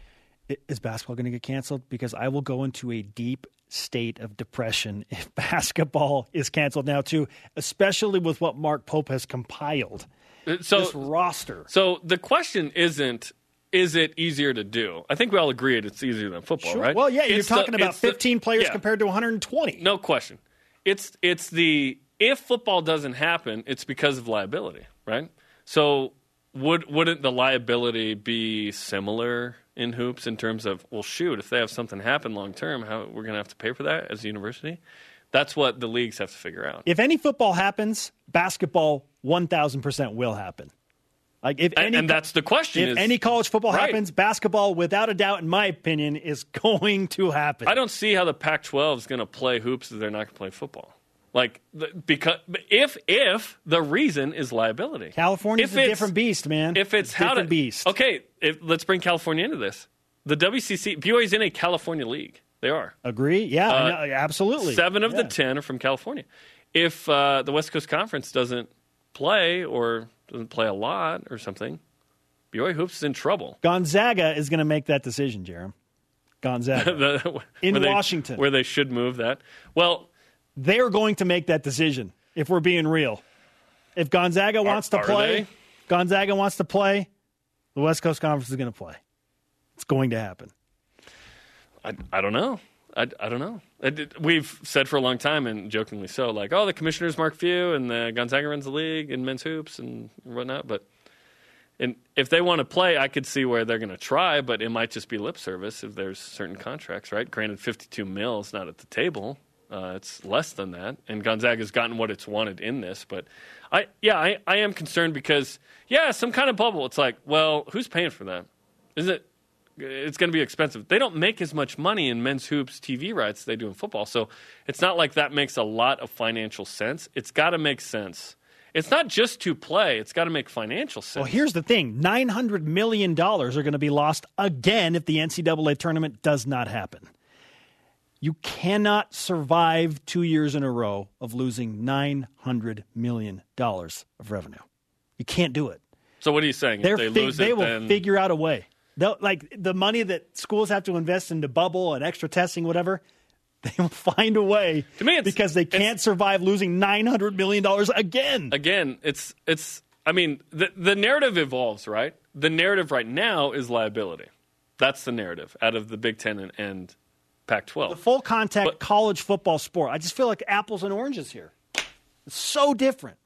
"Is basketball going to get canceled?" Because I will go into a deep state of depression if basketball is canceled now too, especially with what Mark Pope has compiled. Uh, so this roster. So the question isn't is it easier to do? I think we all agree it's easier than football, sure. right? Well, yeah, you're talking the, about 15 the, players yeah. compared to 120. No question. It's it's the if football doesn't happen, it's because of liability, right? So would wouldn't the liability be similar in hoops in terms of well, shoot, if they have something happen long term, how we're going to have to pay for that as a university? That's what the leagues have to figure out. If any football happens, basketball 1000% will happen. Like if any, and, that's the question. If is, any college football right. happens, basketball, without a doubt, in my opinion, is going to happen. I don't see how the Pac-12 is going to play hoops if they're not going to play football. Like because if if the reason is liability, California's a different beast, man. If it's, it's how different to, beast. Okay, if, let's bring California into this. The WCC BYU is in a California league. They are. Agree? Yeah, uh, absolutely. Seven of yeah. the ten are from California. If uh, the West Coast Conference doesn't play or doesn't play a lot or something, BYU hoops is in trouble. Gonzaga is going to make that decision, Jarom. Gonzaga the, in where Washington, they, where they should move that. Well, they are going to make that decision. If we're being real, if Gonzaga wants are, to play? Gonzaga wants to play, the West Coast Conference is going to play. It's going to happen. I, I don't know. I, I don't know. we've said for a long time, and jokingly so, like, oh, the commissioner's Mark Few, and the Gonzaga runs the league in men's hoops and whatnot. But and if they want to play, I could see where they're going to try, but it might just be lip service if there's certain contracts, right? Granted, 52 mil is not at the table. Uh, it's less than that, and Gonzaga's gotten what it's wanted in this. But I, yeah, I, I am concerned because yeah, some kind of bubble. It's like, well, who's paying for that? Is it it's going to be expensive. They don't make as much money in men's hoops TV rights as they do in football. So it's not like that makes a lot of financial sense. It's got to make sense. It's not just to play, it's got to make financial sense. Well, here's the thing $900 million are going to be lost again if the NCAA tournament does not happen. You cannot survive two years in a row of losing $900 million of revenue. You can't do it. So, what are you saying? They're if they lose they will then... figure out a way. They'll, like the money that schools have to invest into bubble and extra testing, whatever, they will find a way to me because they can't survive losing nine hundred million dollars again. Again, it's it's. I mean, the the narrative evolves, right? The narrative right now is liability. That's the narrative out of the Big Ten and, and Pac-12. The full contact but, college football sport. I just feel like apples and oranges here. It's so different.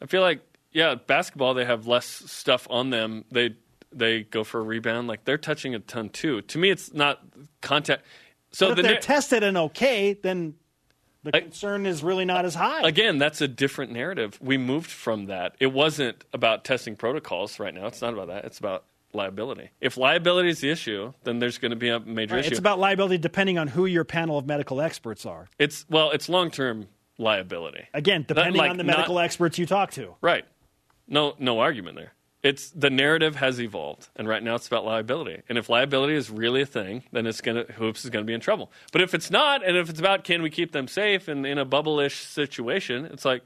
I feel like yeah, basketball they have less stuff on them. They they go for a rebound. Like they're touching a ton too. To me, it's not contact. So the they're tested and okay, then the I, concern is really not as high. Again, that's a different narrative. We moved from that. It wasn't about testing protocols right now. It's not about that. It's about liability. If liability is the issue, then there's going to be a major right, issue. It's about liability depending on who your panel of medical experts are. It's well, it's long term liability. Again, depending like, on the medical not, experts you talk to. Right. No, no argument there it's the narrative has evolved, and right now it's about liability. And if liability is really a thing, then it's gonna hoops is gonna be in trouble. But if it's not, and if it's about can we keep them safe and in a bubble-ish situation, it's like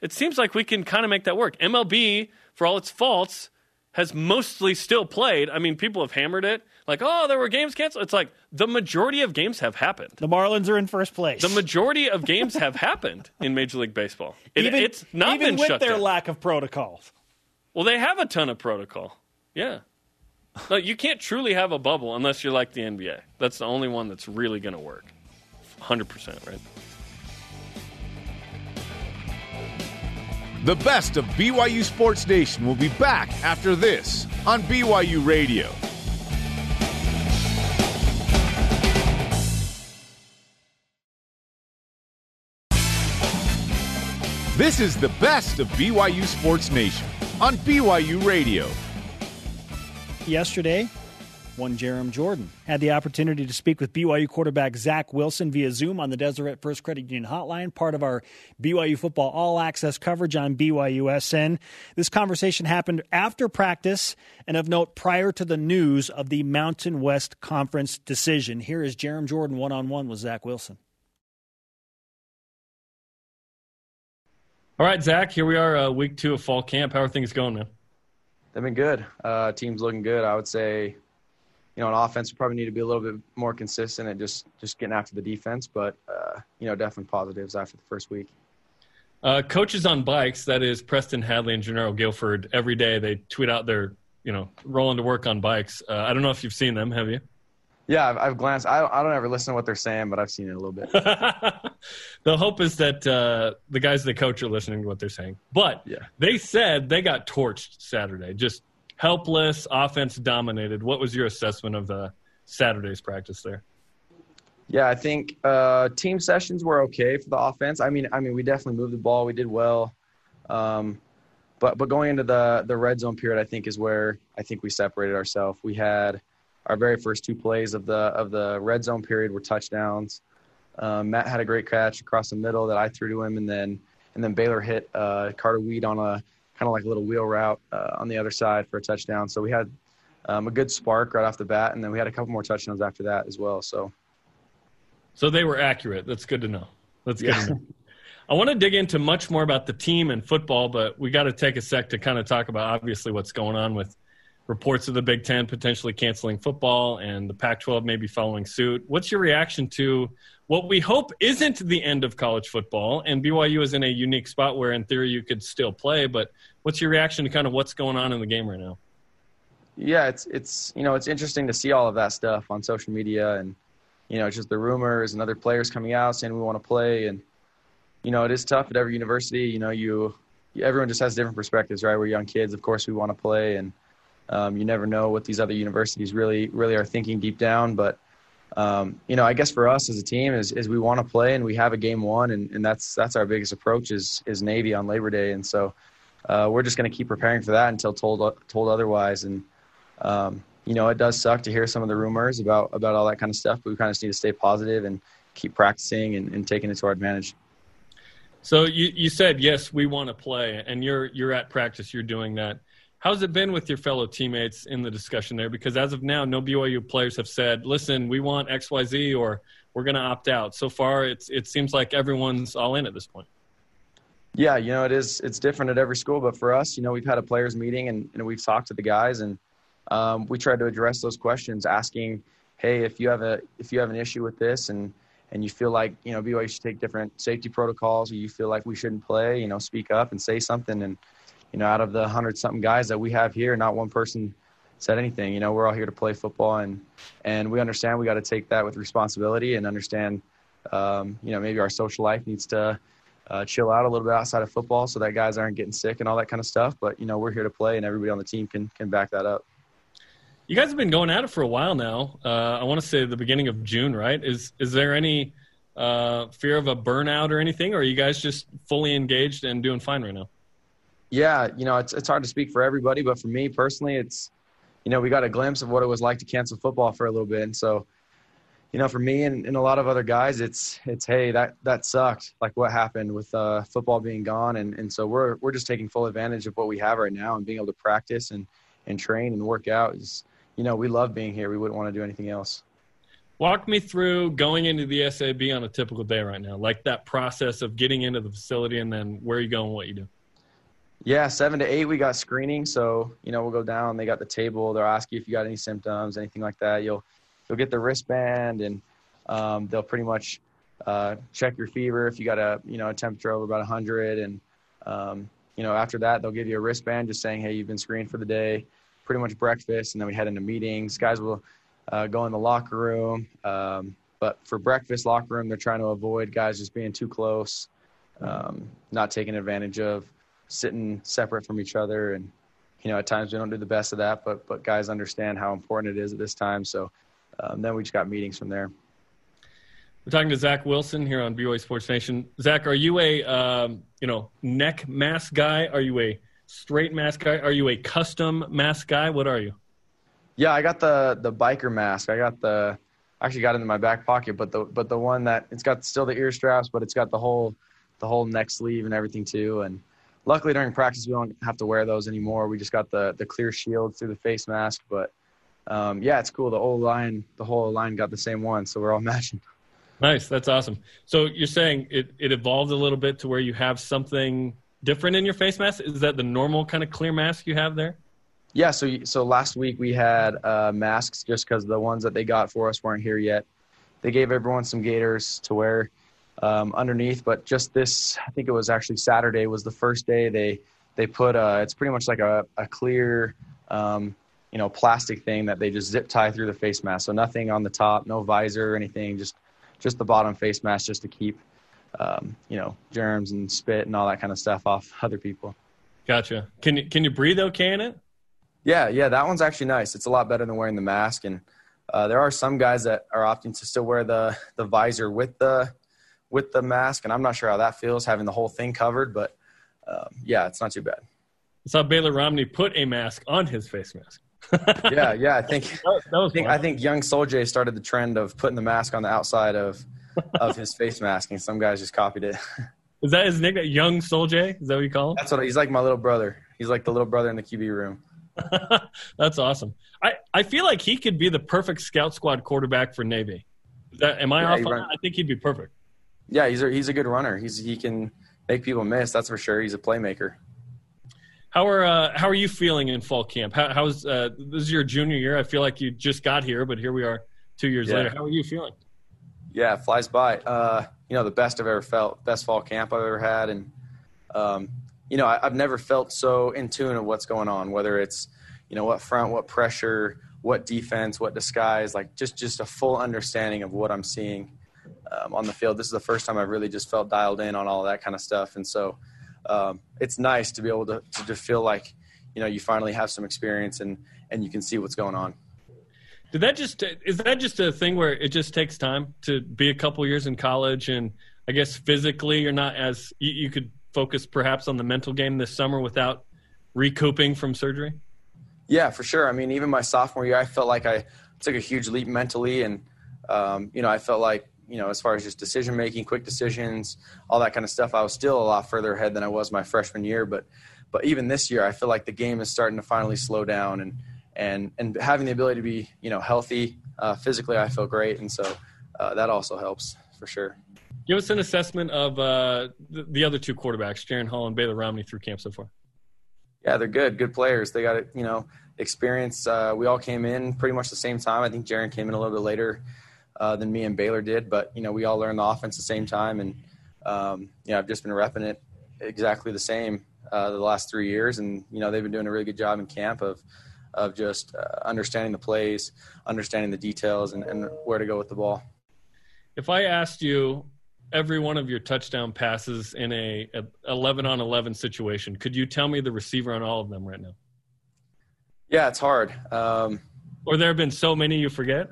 it seems like we can kind of make that work. MLB, for all its faults, has mostly still played. I mean, people have hammered it, like, oh, there were games canceled. It's like the majority of games have happened. The Marlins are in first place. The majority of games have happened in Major League Baseball. It, even, it's not even with shut their down. lack of protocols. Well, they have a ton of protocol. Yeah. No, you can't truly have a bubble unless you're like the NBA. That's the only one that's really going to work. 100%, right? The best of BYU Sports Nation will be back after this on BYU Radio. This is the best of BYU Sports Nation on BYU Radio. Yesterday, one Jarom Jordan had the opportunity to speak with BYU quarterback Zach Wilson via Zoom on the Deseret First Credit Union hotline, part of our BYU football all access coverage on BYUSN. This conversation happened after practice and of note prior to the news of the Mountain West Conference decision. Here is Jarom Jordan one on one with Zach Wilson. All right, Zach, here we are, uh, week two of fall camp. How are things going, man? They've been good. Uh, team's looking good. I would say, you know, on offense, we probably need to be a little bit more consistent at just just getting after the defense. But uh, you know, definitely positives after the first week. Uh, coaches on bikes, that is Preston Hadley and Jernaro Gilford. Every day they tweet out their, you know, rolling to work on bikes. Uh, I don't know if you've seen them. Have you? Yeah, I've, I've glanced. I don't, I don't ever listen to what they're saying, but I've seen it a little bit. the hope is that uh, the guys they coach are listening to what they're saying. But Yeah. they said they got torched Saturday, just helpless, offense dominated. What was your assessment of uh, Saturday's practice there? Yeah, I think uh, team sessions were okay for the offense. I mean, I mean, we definitely moved the ball. We did well, um, but but going into the the red zone period, I think is where I think we separated ourselves. We had our very first two plays of the of the red zone period were touchdowns. Um, Matt had a great catch across the middle that I threw to him, and then and then Baylor hit uh, Carter Wheat on a kind of like a little wheel route uh, on the other side for a touchdown. So we had um, a good spark right off the bat, and then we had a couple more touchdowns after that as well. So. So they were accurate. That's good to know. That's good Yeah. to know. I want to dig into much more about the team and football, but we got to take a sec to kind of talk about obviously what's going on with reports of the Big Ten potentially canceling football and the Pac 12 maybe following suit. What's your reaction to what we hope isn't the end of college football? And BYU is in a unique spot where, in theory, you could still play, but what's your reaction to kind of what's going on in the game right now? yeah it's it's you know it's interesting to see all of that stuff on social media and you know just the rumors and other players coming out saying we want to play and you know it is tough at every university you know you everyone just has different perspectives right we're young kids of course we want to play and um, you never know what these other universities really really are thinking deep down but um, you know i guess for us as a team is, is we want to play and we have a game one and, and that's that's our biggest approach is is navy on labor day and so uh, we're just going to keep preparing for that until told told otherwise and um, you know, it does suck to hear some of the rumors about about all that kind of stuff, but we kind of need to stay positive and keep practicing and, and taking it to our advantage. So you, you said yes, we want to play, and you're you're at practice. You're doing that. How's it been with your fellow teammates in the discussion there? Because as of now, no BYU players have said, "Listen, we want X, Y, Z," or "We're going to opt out." So far, it's it seems like everyone's all in at this point. Yeah, you know, it is it's different at every school, but for us, you know, we've had a players meeting and, and we've talked to the guys and um, we tried to address those questions, asking, "Hey, if you have a if you have an issue with this and and you feel like you know BYU should take different safety protocols, or you feel like we shouldn't play, you know, speak up and say something." And you know, out of the hundred something guys that we have here, not one person said anything. You know, we're all here to play football, and and we understand we got to take that with responsibility and understand. Um, you know, maybe our social life needs to uh, chill out a little bit outside of football, so that guys aren't getting sick and all that kind of stuff. But you know, we're here to play, and everybody on the team can can back that up. You guys have been going at it for a while now. Uh, I want to say the beginning of June, right? Is is there any uh, fear of a burnout or anything, or are you guys just fully engaged and doing fine right now? Yeah, you know, it's it's hard to speak for everybody, but for me personally, it's you know, we got a glimpse of what it was like to cancel football for a little bit, and so you know, for me and, and a lot of other guys, it's it's hey that that sucked. Like what happened with uh, football being gone, and and so we're we're just taking full advantage of what we have right now and being able to practice and and train and work out. Is you know, we love being here. We wouldn't want to do anything else. Walk me through going into the SAB on a typical day right now, like that process of getting into the facility and then where you go and what you do. Yeah, seven to eight, we got screening. So, you know, we'll go down. They got the table. They'll ask you if you got any symptoms, anything like that. You'll you'll get the wristband, and um, they'll pretty much uh, check your fever if you got a you know a temperature over about 100, and um, you know after that they'll give you a wristband just saying, hey, you've been screened for the day. Pretty much breakfast, and then we head into meetings. Guys will uh, go in the locker room, um, but for breakfast locker room, they're trying to avoid guys just being too close, um, not taking advantage of sitting separate from each other and you know at times we don't do the best of that but but guys understand how important it is at this time so um, then we just got meetings from there We're talking to Zach Wilson here on BYU Sports Nation. Zach, are you a um, you know neck mask guy? Are you a straight mask guy? Are you a custom mask guy? What are you? Yeah, I got the the biker mask. I got the actually got it in my back pocket, but the but the one that it's got still the ear straps, but it's got the whole the whole neck sleeve and everything too. And luckily during practice we don't have to wear those anymore. We just got the the clear shield through the face mask. But um, yeah, it's cool. The whole line, the whole line got the same one, so we're all matching. Nice, that's awesome. So you're saying it, it evolved a little bit to where you have something different in your face mask? Is that the normal kind of clear mask you have there? Yeah, so so last week we had uh, masks just because the ones that they got for us weren't here yet. They gave everyone some gaiters to wear um, underneath, but just this, I think it was actually Saturday was the first day they they put uh, it's pretty much like a, a clear um, you know plastic thing that they just zip tie through the face mask, so nothing on the top, no visor or anything, just just the bottom face mask just to keep um, you know germs and spit and all that kind of stuff off other people. Gotcha. Can you can you breathe okay in it? Yeah, yeah, that one's actually nice. It's a lot better than wearing the mask, and uh, there are some guys that are opting to still wear the the visor with the with the mask, and I'm not sure how that feels having the whole thing covered, but um, yeah, it's not too bad. I saw Baylor Romney put a mask on his face mask. yeah, yeah, I think that, that was I think, I think young Soldier started the trend of putting the mask on the outside of of his face mask, and some guys just copied it. Is that his nickname? Young Soldier? Is that what you call him? That's what he's like. My little brother. He's like the little brother in the QB room. That's awesome. I, I feel like he could be the perfect scout squad quarterback for Navy. That, am I yeah, off on that? I think he'd be perfect. Yeah, he's a, he's a good runner. He's he can make people miss. That's for sure. He's a playmaker. How are uh, how are you feeling in fall camp? How, how's uh, this is your junior year? I feel like you just got here, but here we are two years yeah. later. How are you feeling? Yeah, flies by. Uh, you know, the best I've ever felt, best fall camp I've ever had, and um, you know, I, have never felt so in tune of what's going on, whether it's, you know, what front, what pressure, what defense, what disguise, like just just a full understanding of what I'm seeing um, on the field. This is the first time I've really just felt dialed in on all that kind of stuff, and so um, it's nice to be able to to just feel like, you know, you finally have some experience and and you can see what's going on. Did that just is that just a thing where it just takes time to be a couple years in college and I guess physically you're not as you, you could focus perhaps on the mental game this summer without recouping from surgery? Yeah, for sure. I mean, even my sophomore year, I felt like I took a huge leap mentally, and um, you know, I felt like you know, as far as just decision making, quick decisions, all that kind of stuff, I was still a lot further ahead than I was my freshman year. But but even this year, I feel like the game is starting to finally slow down, and and and having the ability to be you know healthy uh, physically, I feel great, and so uh, that also helps for sure. Give us an assessment of uh, the, the, other two quarterbacks, Jaren Hall and Baylor Romney, through camp so far. Yeah, they're good, good players. They got you know experience. Uh, we all came in pretty much the same time. I think Jaren came in a little bit later uh, than me and Baylor did, but you know we all learned the offense the same time, and um, you know I've just been repping it exactly the same uh, the last three years, and you know they've been doing a really good job in camp of of just uh, understanding the plays, understanding the details, and, and where to go with the ball. If I asked you every one of your touchdown passes in a, a 11 on 11 situation. Could you tell me the receiver on all of them right now? Yeah, it's hard. Um, or there have been so many you forget?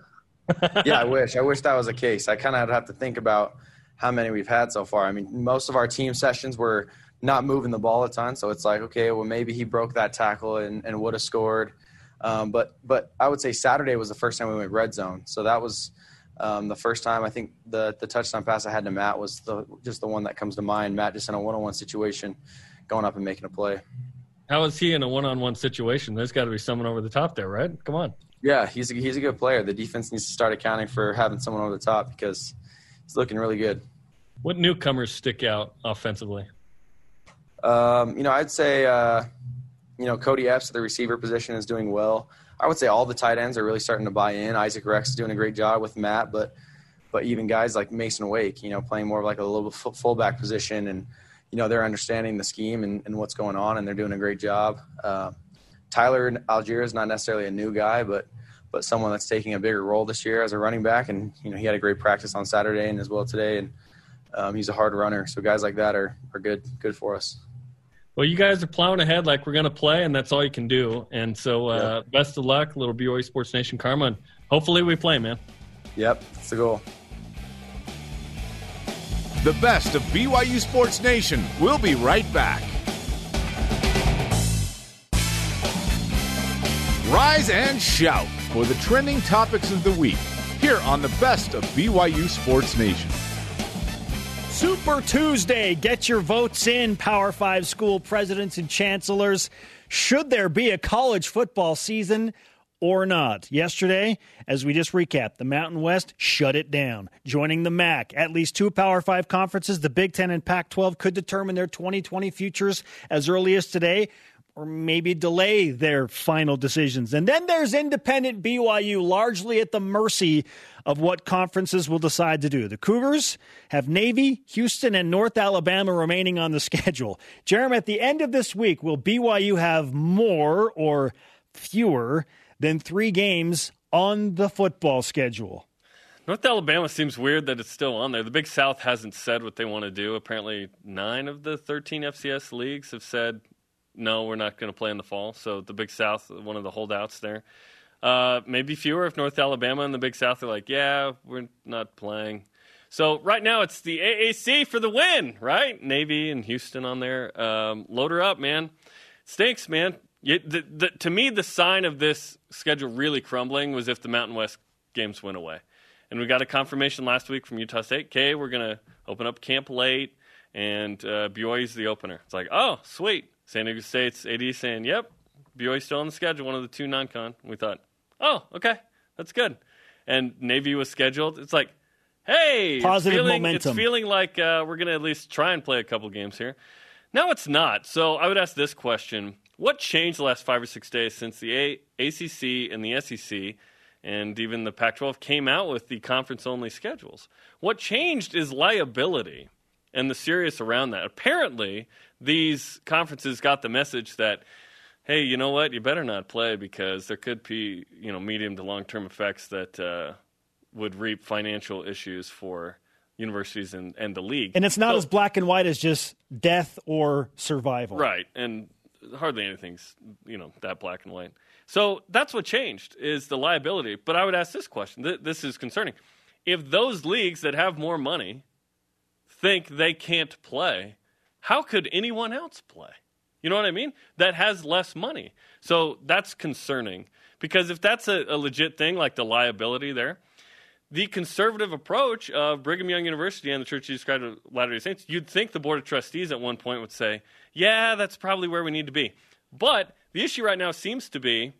Yeah, I wish. I wish that was the case. I kind of have to think about how many we've had so far. I mean, most of our team sessions were not moving the ball a ton, so it's like, okay, well, maybe he broke that tackle and, and would have scored. Um, but but I would say Saturday was the first time we went red zone, so that was – um, the first time I think the the touchdown pass I had to Matt was the just the one that comes to mind. Matt just in a one on one situation, going up and making a play. How is he in a one on one situation? There's got to be someone over the top there, right? Come on. Yeah, he's a, he's a good player. The defense needs to start accounting for having someone over the top because he's looking really good. What newcomers stick out offensively? Um, you know, I'd say uh, you know Cody Epps, at the receiver position, is doing well. I would say all the tight ends are really starting to buy in. Isaac Rex is doing a great job with Matt, but but even guys like Mason Wake, you know, playing more of like a little fullback position, and you know they're understanding the scheme and, and what's going on, and they're doing a great job. Uh, Tyler Allgeier is not necessarily a new guy, but but someone that's taking a bigger role this year as a running back, and you know he had a great practice on Saturday and as well today, and um, he's a hard runner. So guys like that are are good good for us well, you guys are plowing ahead like we're going to play, and that's all you can do. And so, uh, yeah. best of luck, little BYU Sports Nation Karma. And hopefully, we play, man. Yep, that's the goal. The best of BYU Sports Nation. We'll be right back. Rise and shout for the trending topics of the week here on the best of BYU Sports Nation. Super Tuesday. Get your votes in, Power Five school presidents and chancellors. Should there be a college football season or not? Yesterday, as we just recapped, the Mountain West shut it down. Joining the MAC, at least two Power Five conferences, the Big Ten and Pac 12, could determine their 2020 futures as early as today or maybe delay their final decisions. And then there's independent BYU, largely at the mercy of what conferences will decide to do. The Cougars have Navy, Houston, and North Alabama remaining on the schedule. Jeremy, at the end of this week, will BYU have more or fewer than three games on the football schedule? North Alabama seems weird that it's still on there. The Big South hasn't said what they want to do. Apparently, nine of the 13 FCS leagues have said no, we're not going to play in the fall. So the Big South, one of the holdouts there. Uh, maybe fewer if North Alabama and the Big South are like, yeah, we're not playing. So right now it's the AAC for the win, right? Navy and Houston on there. Um, load her up, man. Stinks, man. the, the, to me, the sign of this schedule really crumbling was if the Mountain West games went away. And we got a confirmation last week from Utah State. Okay, we're going to open up camp late, and uh, BYU's the opener. It's like, oh, sweet. San Diego State's AD saying, "Yep, BYU's still on the schedule, one of the two non-con." We thought, "Oh, okay, that's good." And Navy was scheduled. It's like, hey, positive it's feeling, momentum. It's feeling like uh, we're going to at least try and play a couple games here. Now it's not. So I would ask this question: What changed the last five or six days since the a- ACC and the SEC? And even the Pac 12 came out with the conference only schedules. What changed is liability and the serious around that. Apparently, these conferences got the message that hey, you know what? You better not play because there could be, you know, medium to long term effects that uh, would reap financial issues for universities and, and the league. And it's not so, as black and white as just death or survival. Right. And hardly anything's, you know, that black and white. So that's what changed is the liability. But I would ask this question. This is concerning. If those leagues that have more money think they can't play, how could anyone else play? You know what I mean? That has less money. So that's concerning because if that's a, a legit thing, like the liability there, the conservative approach of Brigham Young University and the Church of Jesus Christ of Latter-day Saints, you'd think the Board of Trustees at one point would say, yeah, that's probably where we need to be. But the issue right now seems to be,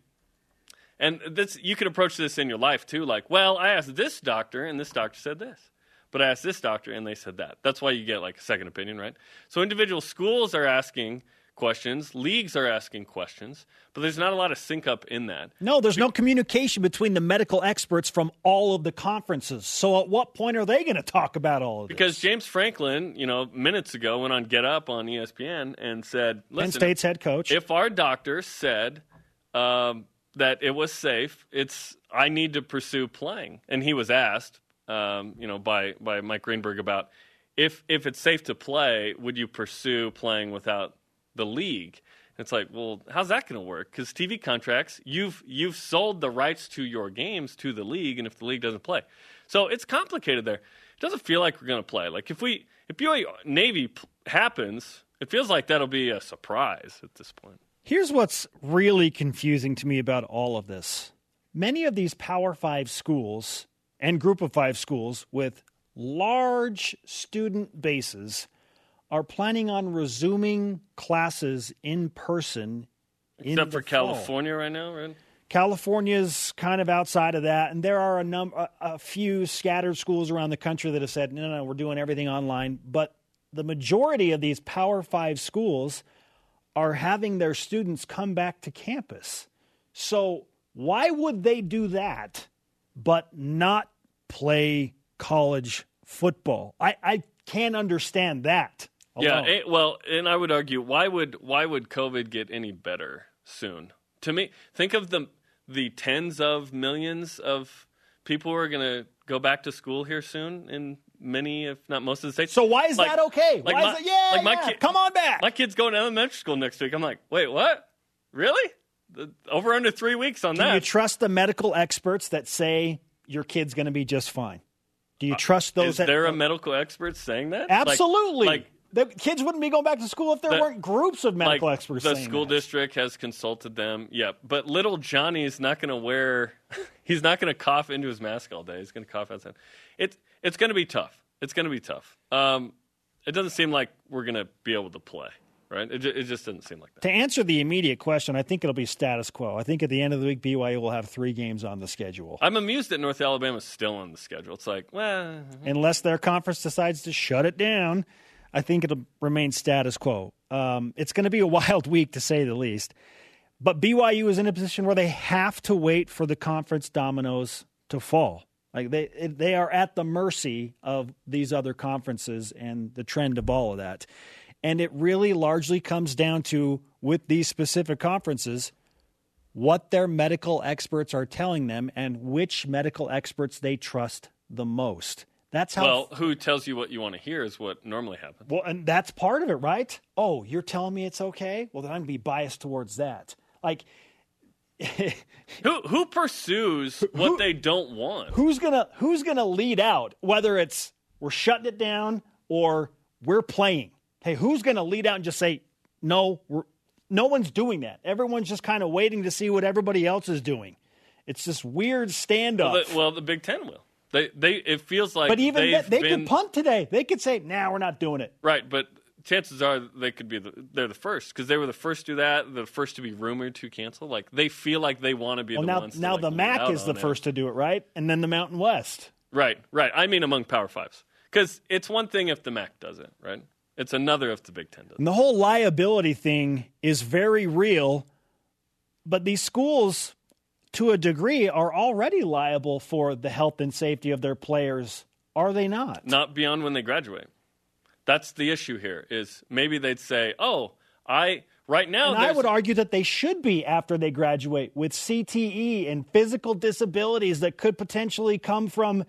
and this, you could approach this in your life too, like, well, I asked this doctor, and this doctor said this. But I asked this doctor, and they said that. That's why you get like a second opinion, right? So individual schools are asking questions, leagues are asking questions, but there's not a lot of sync up in that. No, there's no communication between the medical experts from all of the conferences. So at what point are they going to talk about all of this? Because James Franklin, you know, minutes ago went on Get Up on ESPN and said, Listen, Penn State's head coach. If our doctor said um, that it was safe, it's I need to pursue playing. And he was asked um, you know, by by Mike Greenberg about if if it's safe to play, would you pursue playing without the league? it's like, well, how's that going to work? Because TV contracts, you've you've sold the rights to your games to the league, and if the league doesn't play, so it's complicated there. It doesn't feel like we're going to play. Like if we if BYU Navy p- happens, it feels like that'll be a surprise at this point. Here's what's really confusing to me about all of this. Many of these Power Five schools and group of five schools with large student bases are planning on resuming classes in person. Except for fall. California right now, right? California's kind of outside of that, and there are a number, a, a few scattered schools around the country that have said, "No, no, we're doing everything online." But the majority of these Power Five schools are having their students come back to campus. So why would they do that but not play college football. I, I can't understand that. Alone. Yeah, well, and I would argue why would why would COVID get any better soon? To me, think of the the tens of millions of people who are going to go back to school here soon in many, if not most of the states. So why is like, that okay? Like why my, is it, yeah, like my yeah, kid, come on back. My kid's going to elementary school next week. I'm like, wait, what? Really? Over under three weeks on Can that. you trust the medical experts that say your kid's going to be just fine? Do you trust those? Is that, there a medical expert saying that? Like- Absolutely. Like, the kids wouldn't be going back to school if there The- weren't groups of medical like experts. the school that. district has consulted them. Yeah, but little Johnny is not going to wear. He's not going to cough into his mask all day. He's going to cough outside. It's it's going to be tough. It's going to be tough. Um, it doesn't seem like we're going to be able to play. Right? It, it just doesn't seem like that. To answer the immediate question, I think it'll be status quo. I think at the end of the week, BYU will have three games on the schedule. I'm amused that North Alabama's still on the schedule. It's like, well, Unless their conference decides to shut it down, I think it'll remain status quo. Um, it's going to be a wild week, to say the least. But BYU is in a position where they have to wait for the conference dominoes to fall. Like they they are at the mercy of these other conferences and the trend of all of that. And it really largely comes down to with these specific conferences what their medical experts are telling them and which medical experts they trust the most. That's how well, who tells you what you want to hear is what normally happens. well, and that's part of it, right? Oh, you're telling me it's okay? Well, then I'm gonna be biased towards that. Like, Who who pursues what they don't want? who's gonna who's gonna lead out? Whether it's we're shutting it down or we're playing. Hey, who's gonna lead out and just say no? We're, no one's doing that. Everyone's just kind of waiting to see what everybody else is doing. It's this weird standoff. Well, the, well, the Big Ten will. They they it feels like but even that, they been, could punt today. They could say, "Nah, we're not doing it." right, but chances are they could be the, they're the first because they were the first to do that, the first to be rumored to cancel. Like they feel like they want to be Well, the now ones. to, now like, the MAC is the it. first to do it, right? And then the Mountain West. Right, right. I mean, among Power Fives, because it's one thing if the MAC does it, right? It's another if the Big Ten does. And the whole liability thing is very real, but these schools, to a degree, are already liable for the health and safety of their players, are they not? Not beyond when they graduate. That's the issue here. Is maybe they'd say, "Oh, I right now." And I would argue that they should be after they graduate with CTE and physical disabilities that could potentially come from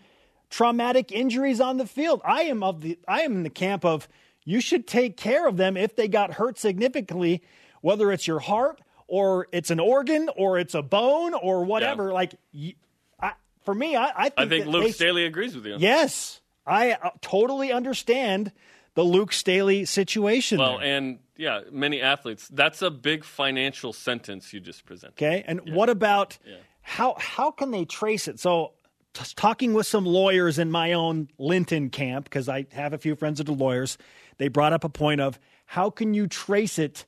traumatic injuries on the field. I am of the I am in the camp of you should take care of them if they got hurt significantly, whether it's your heart or it's an organ or it's a bone or whatever. Like y I for me, I, I think, I think Luke they- Staley agrees with you. Yes, I uh, totally understand the Luke Staley situation. Well, there. and yeah, many athletes. That's a big financial sentence you just presented. Okay, and what about how how can they trace it? So, talking with some lawyers in my own Linton camp because I have a few friends that are lawyers, they brought up a point of how can you trace it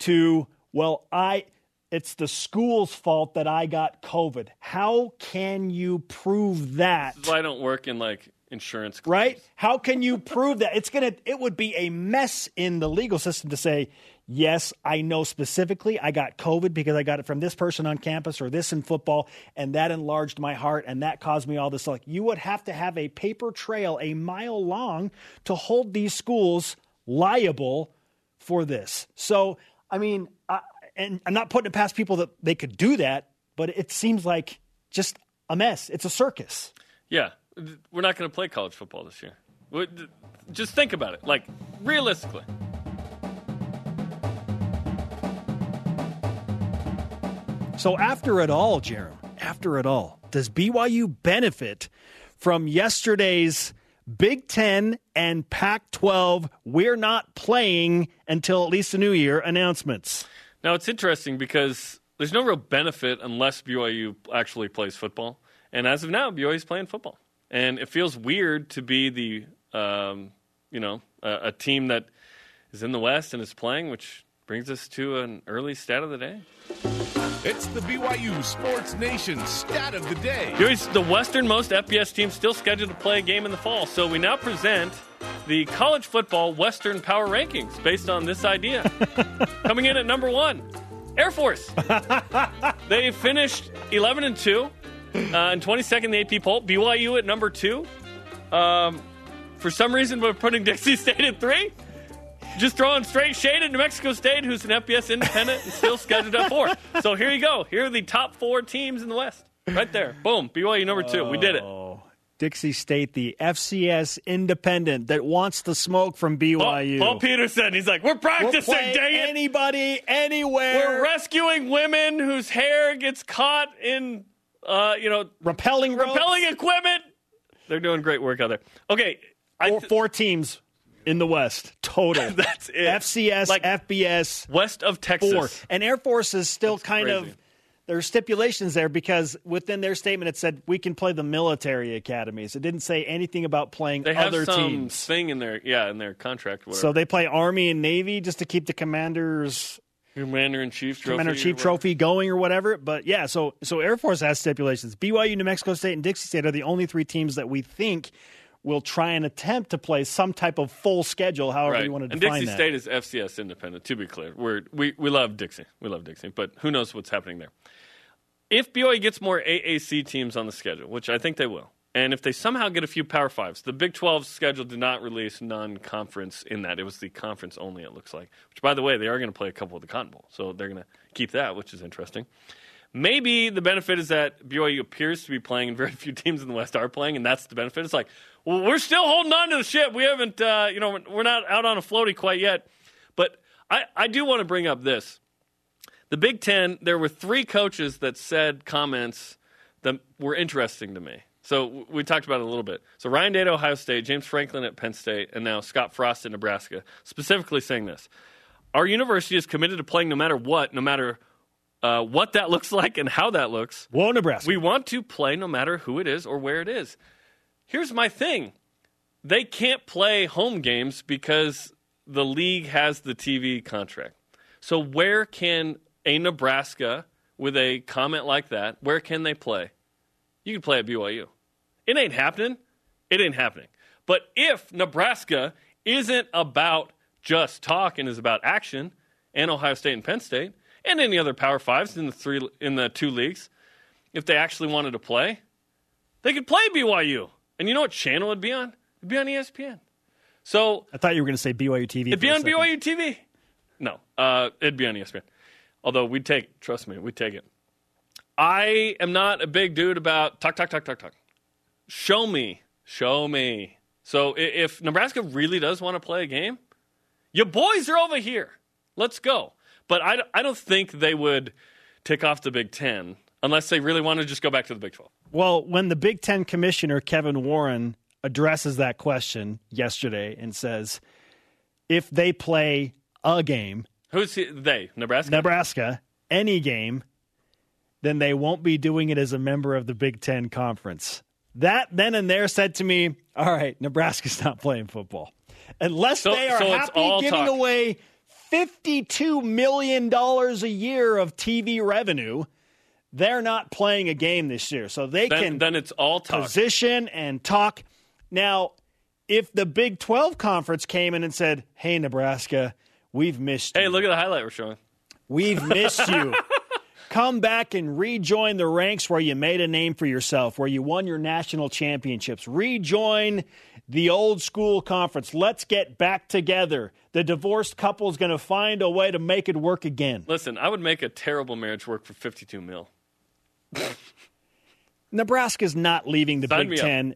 to well, I it's the school's fault that I got COVID. How can you prove that? That's why I don't work in like insurance. claims. right? How can you prove that? It's gonna. It would be a mess in the legal system to say, yes, I know specifically I got COVID because I got it from this person on campus or this in football, and that enlarged my heart and that caused me all this. Like you would have to have a paper trail a mile long to hold these schools liable for this. So, I mean, I, and I'm not putting it past people that they could do that, but it seems like just a mess. It's a circus. Yeah, we're not going to play college football this year. Just think about it, like realistically. So after it all, Jarom, after it all, does BYU benefit from yesterday's Big Ten and Pac 12, we're not playing until at least the new year announcements? Now it's interesting because there's no real benefit unless BYU actually plays football, and as of now, BYU is playing football, and it feels weird to be the um, you know a, a team that is in the West and is playing, which brings us to an early stat of the day. It's the BYU Sports Nation stat of the day. BYU's the westernmost FBS team still scheduled to play a game in the fall, so we now present the college football Western Power Rankings based on this idea. Coming in at number one, Air Force. they finished 11 and 2 uh, and 22nd in the AP poll. BYU at number two. Um, for some reason, we're putting Dixie State at three. Just throwing straight shade at New Mexico State, who's an FBS independent and still scheduled at four. So here you go. Here are the top four teams in the West. Right there. Boom. BYU number two. We did it. Oh, Dixie State, the FCS independent that wants the smoke from BYU. Paul Peterson. He's like, we're practicing, play dang it. anybody, anywhere. We're rescuing women whose hair gets caught in, uh, you know, repelling ropes. repelling equipment. They're doing great work out there. Okay, Four, th- four teams in the West total. That's it. FCS, Like- FBS, west of Texas. four. And Air Force is still That's kind crazy. of there are stipulations there because within their statement it said we can play the military academies. It didn't say anything about playing They have other some teams. thing in their yeah in their contract. Whatever. So they play Army and Navy just to keep the commanders commander in chief trophy. commander in chief trophy going or whatever. But yeah, so so Air Force has stipulations. BYU, New Mexico State, and Dixie State are the only three teams that we think will try and attempt to play some type of full schedule, however Right. you want to and define Dixie that. State is FCS independent. To be clear, We're, we we love Dixie. We love Dixie, but who knows what's happening there? If BYU gets more AAC teams on the schedule, which I think they will, and if they somehow get a few Power Fives, the Big 12 schedule did not release non-conference in that. It was the conference only. It looks like. Which, by the way, they are going to play a couple of the Cotton Bowl, so they're going to keep that, which is interesting. Maybe the benefit is that BYU appears to be playing, and very few teams in the West are playing, and that's the benefit. It's like, we're still holding on to the ship. We haven't, uh, you know, we're not out on a floaty quite yet. But I, I do want to bring up this. The Big Ten, there were three coaches that said comments that were interesting to me. So we talked about it a little bit. So Ryan Day at Ohio State, James Franklin at Penn State, and now Scott Frost at Nebraska, specifically saying this. Our university is committed to playing no matter what, no matter uh, what that looks like and how that looks. Whoa, Nebraska. We want to play no matter who it is or where it is. Here's my thing they can't play home games because the league has the TV contract. So, where can a Nebraska with a comment like that, where can they play? You can play at BYU. It ain't happening. It ain't happening. But if Nebraska isn't about just talk and is about action, and Ohio State and Penn State, and any other Power Fives in the three in the two leagues, if they actually wanted to play, they could play BYU. And you know what channel it'd be on? It'd be on ESPN. So I thought you were going to say BYU TV. it'd be on. BYU TV. No, uh, it'd be on ESPN. Although we'd take. Trust me, we'd take it. I am not a big dude about talk, talk, talk, talk, talk. Show me. Show me. So if Nebraska really does want to play a game, your boys are over here. Let's go. But I, I don't think they would tick off the Big Ten unless they really want to just go back to the Big 12. Well, when the Big Ten commissioner, Kevin Warren, addresses that question yesterday and says, if they play a game, Who's he, they? Nebraska? Nebraska, any game, then they won't be doing it as a member of the Big Ten Conference. That then and there said to me, all right, Nebraska's not playing football. Unless So- they are so happy giving talk. away $52 million a year of TV revenue, they're not playing a game this year. So they then, can then it's all talk. position and talk. Now, if the Big 12 conference came in and said, hey, Nebraska, we've missed you. Hey, you. look at the highlight we're showing. We've missed you. Come back and rejoin the ranks where you made a name for yourself, where you won your national championships. Rejoin the old school conference. Let's get back together. The divorced couple is going to find a way to make it work again. Listen, I would make a terrible marriage work for 52 mil. Nebraska's not leaving the Sign Big up. Ten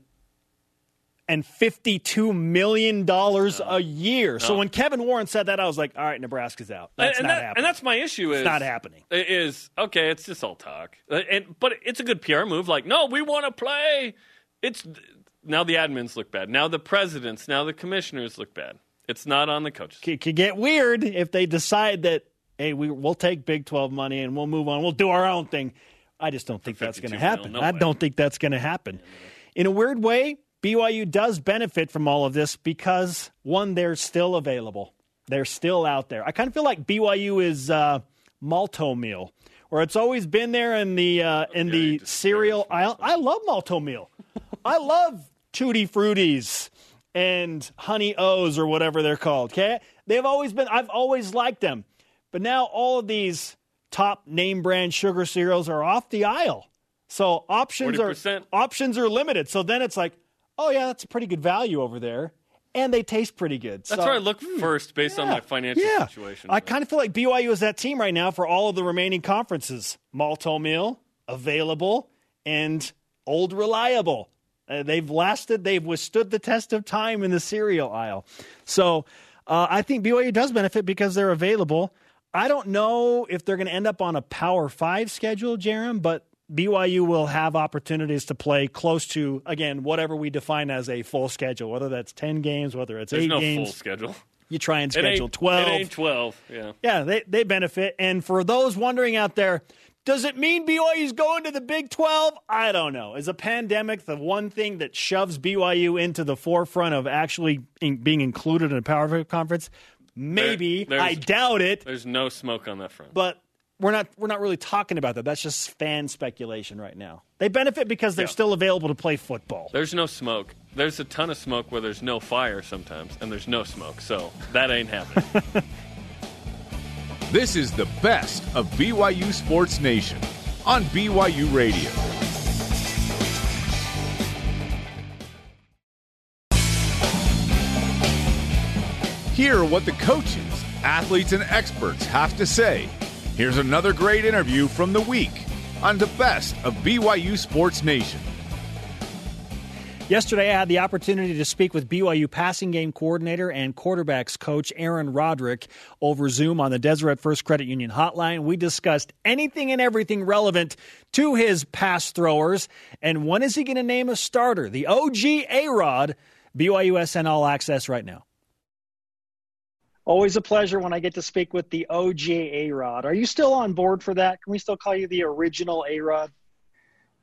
and $52 million a year. So when Kevin Warren said that, I was like, all right, Nebraska's out. That's and, not that- happening. and that's my issue. Is it's not happening. It is, okay. It's just all talk. Uh, And but it's a good PR move. Like, no, we want to play. It's now the admins look bad. Now the presidents. Now the commissioners look bad. It's not on the coaches. it could get weird if they decide that hey we, we'll take big 12 money and we'll move on we'll do our own thing i just don't think that's going to happen. no i don't think that's going to happen in a weird way byu does benefit from all of this because one they're still available. They're still out there. I kind of feel like byu is uh, Malt-O-Meal where it's always been there in the uh, in Okay, the cereal aisle. i love Malt-O-Meal. I love Tootie Fruities and honey o's or whatever they're called. Okay, they've always been. I've always liked them, but now all of these top name brand sugar cereals are off the aisle. So options are 40%. options are limited. So then it's like, oh yeah, that's a pretty good value over there, and they taste pretty good. That's so, where I look first based on my financial yeah. situation. I kind of feel like BYU is that team right now for all of the remaining conferences. Malt-O-Meal available and old reliable. Uh, they've lasted. They've withstood the test of time in the cereal aisle. So uh, I think BYU does benefit because they're available. I don't know if they're going to end up on a Power Five schedule, Jarom, but BYU will have opportunities to play close to again whatever we define as a full schedule, whether that's ten games, whether it's There's eight no games. full schedule. You try and It schedule twelve. It ain't twelve. Yeah. Yeah, they, they benefit. And for those wondering out there, does it mean BYU's going to the Big 12? I don't know. Is a pandemic the one thing that shoves BYU into the forefront of actually in, being included in a Power Five conference? Maybe. There- I doubt it. There's no smoke on that front. But we're not we're not really talking about that. That's just fan speculation right now. They benefit because they're Yeah. still available to play football. There's no smoke. There's a ton of smoke where there's no fire sometimes, and there's no smoke. So that ain't happening. This is the best of BYU Sports Nation on BYU Radio. Hear what the coaches, athletes, and experts have to say. Here's another great interview from the week on the best of BYU Sports Nation. Yesterday, I had the opportunity to speak with BYU passing game coordinator and quarterbacks coach Aaron Roderick over Zoom on the Deseret First Credit Union hotline. We discussed anything and everything relevant to his pass throwers. And when is he going to name a starter? The OG A Rod, BYU SN All Access right now. Always a pleasure when I get to speak with the OG A Rod. Are you still on board for that? Can we still call you the original A Rod?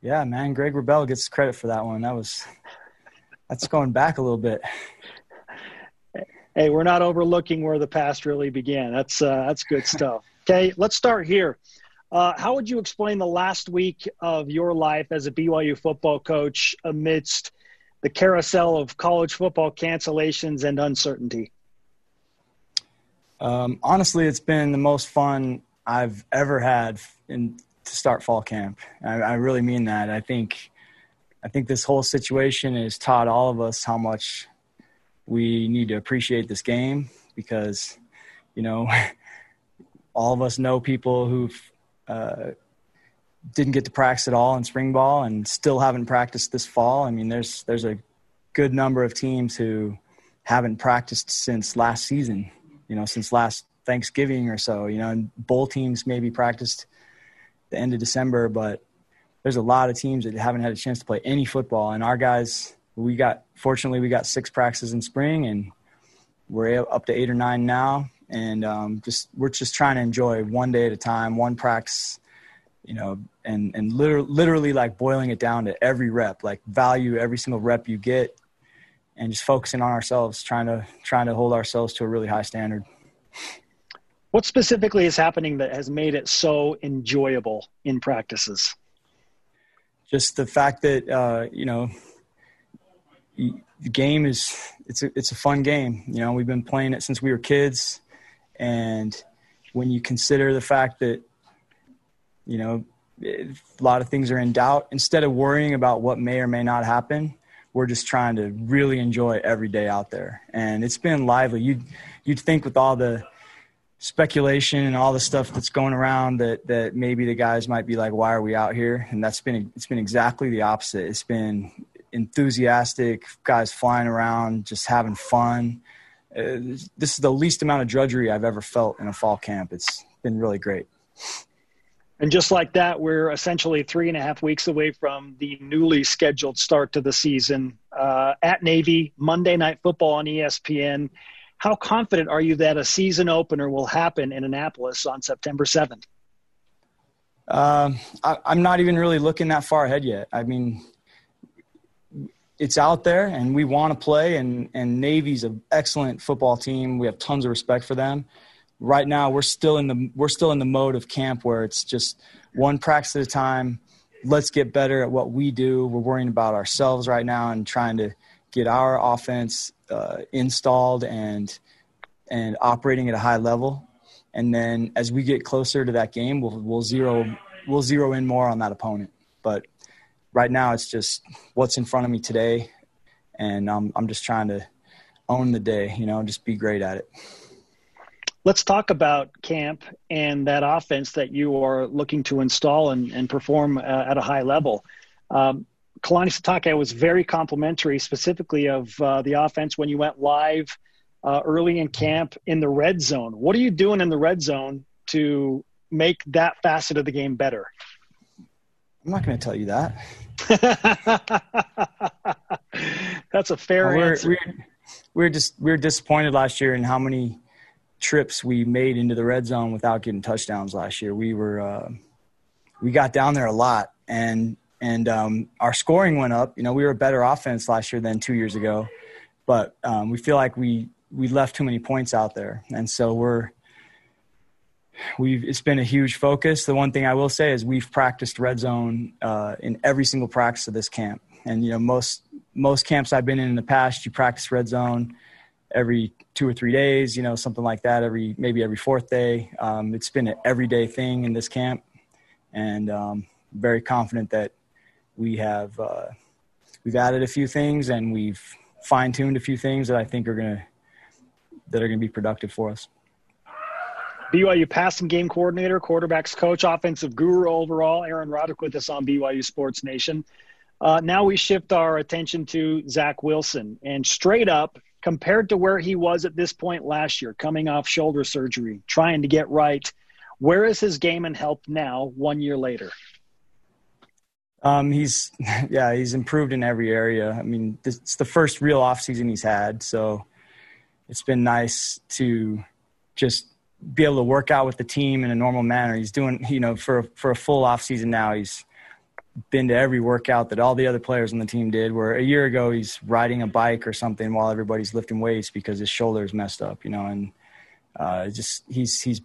Yeah, man, Greg Wrubell gets credit for that one. That was that's going back a little bit. Hey, we're not overlooking where the past really began. That's uh, that's good stuff. Okay, let's start here. Uh, how would you explain the last week of your life as a BYU football coach amidst the carousel of college football cancellations and uncertainty? Um, honestly, it's been the most fun I've ever had in to start fall camp. I, I really mean that. I think I think this whole situation has taught all of us how much we need to appreciate this game because you know all of us know people who uh, didn't get to practice at all in spring ball and still haven't practiced this fall. I mean, there's there's a good number of teams who haven't practiced since last season. You know, since last Thanksgiving or so. You know, and bowl teams maybe practiced the end of December, but there's a lot of teams that haven't had a chance to play any football. And our guys, we got fortunately we got six practices in spring, and we're up to eight or nine now. And um, just we're just trying to enjoy one day at a time, one practice, you know, and and literally, literally like boiling it down to every rep, like value every single rep you get, and just focusing on ourselves, trying to trying to hold ourselves to a really high standard. What specifically is happening that has made it so enjoyable in practices? just the fact that uh, you know the game is it's a, it's a fun game. You know, we've been playing it since we were kids, and when you consider the fact that you know a lot of things are in doubt, instead of worrying about what may or may not happen, we're just trying to really enjoy every day out there, and it's been lively. You you'd think with all the speculation and all the stuff that's going around that that maybe the guys might be like why are we out here? And that's been it's been exactly the opposite. It's been enthusiastic guys flying around just having fun. Uh, this is the least amount of drudgery i've ever felt in a fall camp. It's been really great And just like that, we're essentially three and a half weeks away from the newly scheduled start to the season uh, at Navy, Monday Night Football on ESPN. How confident are you that a season opener will happen in Annapolis on September 7th? Um, I, I'm not even really looking that far ahead yet. I mean, it's out there, and we want to play. And and Navy's an excellent football team. We have tons of respect for them. Right now, we're still in the we're still in the mode of camp where it's just one practice at a time. Let's get better at what we do. We're worrying about ourselves right now and trying to get our offense uh, installed and and operating at a high level. And then as we get closer to that game, we'll we'll zero we'll zero in more on that opponent. But right now, it's just what's in front of me today, and I'm I'm just trying to own the day. You know, just be great at it. Let's talk about camp and that offense that you are looking to install and, and perform uh, at a high level. Um, Kalani Sitake was very complimentary, specifically of uh, the offense when you went live uh, early in camp in the red zone. What are you doing in the red zone to make that facet of the game better? I'm not going to tell you that. That's a fair we're, answer. We're, we're just we're disappointed last year in how many trips we made into the red zone without getting touchdowns last year. We were uh, we got down there a lot, and and um, our scoring went up. You know, we were a better offense last year than two years ago, but um, we feel like we we left too many points out there, and so we're we've it's been a huge focus. The one thing I will say is we've practiced red zone uh, in every single practice of this camp, and you know most most camps I've been in in the past, you practice red zone every two or three days, you know, something like that. Every maybe every fourth day. Um, it's been an everyday thing in this camp, and um, very confident that we have uh, we've added a few things and we've fine tuned a few things that I think are gonna that are gonna be productive for us. BYU passing game coordinator, quarterbacks coach, offensive guru overall, Aaron Roderick with us on BYU Sports Nation. Uh, now we shift our attention to Zach Wilson. And straight up, compared to where he was at this point last year, coming off shoulder surgery, trying to get right, where is his game and health now, one year later? Um, he's, yeah, he's improved in every area. I mean, this, it's the first real offseason he's had. So it's been nice to just be able to work out with the team in a normal manner. He's doing, you know, for for a full off season now. He's been to every workout that all the other players on the team did. Where a year ago he's riding a bike or something while everybody's lifting weights because his shoulder's messed up, you know. And uh, just he's he's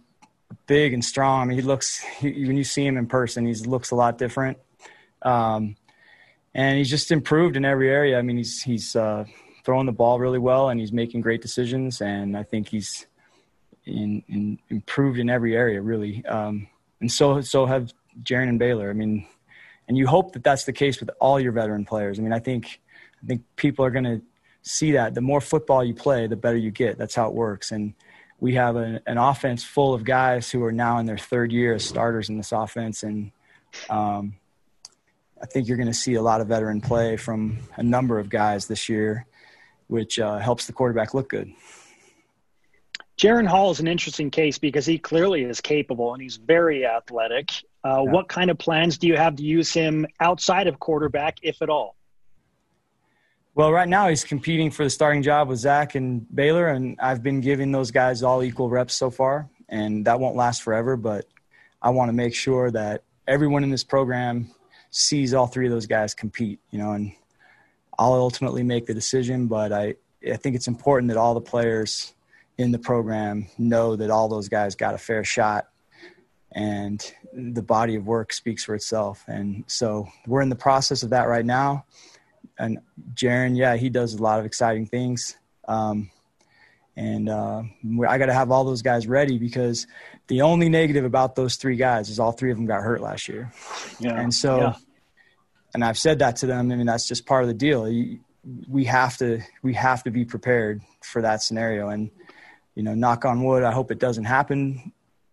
big and strong. I mean, he looks he, when you see him in person, he looks a lot different. Um, and he's just improved in every area. I mean, he's he's uh, throwing the ball really well and he's making great decisions. And I think he's in, in improved in every area really. Um, and so so have Jaren and Baylor. I mean, and you hope that that's the case with all your veteran players. I mean, I think I think people are going to see that the more football you play, the better you get. That's how it works. And we have an, an offense full of guys who are now in their third year as starters in this offense, and um, I think you're going to see a lot of veteran play from a number of guys this year, which uh, helps the quarterback look good. Jaren Hall is an interesting case because he clearly is capable and he's very athletic. Uh, yeah. What kind of plans do you have to use him outside of quarterback, if at all? Well, right now he's competing for the starting job with Zach and Baylor, and I've been giving those guys all equal reps so far, and that won't last forever. But I want to make sure that everyone in this program sees all three of those guys compete, you know, and I'll ultimately make the decision. But I, I think it's important that all the players in the program know that all those guys got a fair shot and the body of work speaks for itself. And so we're in the process of that right now. And Jaren, yeah, he does a lot of exciting things. Um, and uh, I got to have all those guys ready because the only negative about those three guys is all three of them got hurt last year. Yeah. And so, yeah. and I've said that to them. I mean, that's just part of the deal. we have to, we have to be prepared for that scenario. And, you know, knock on wood, I hope it doesn't happen,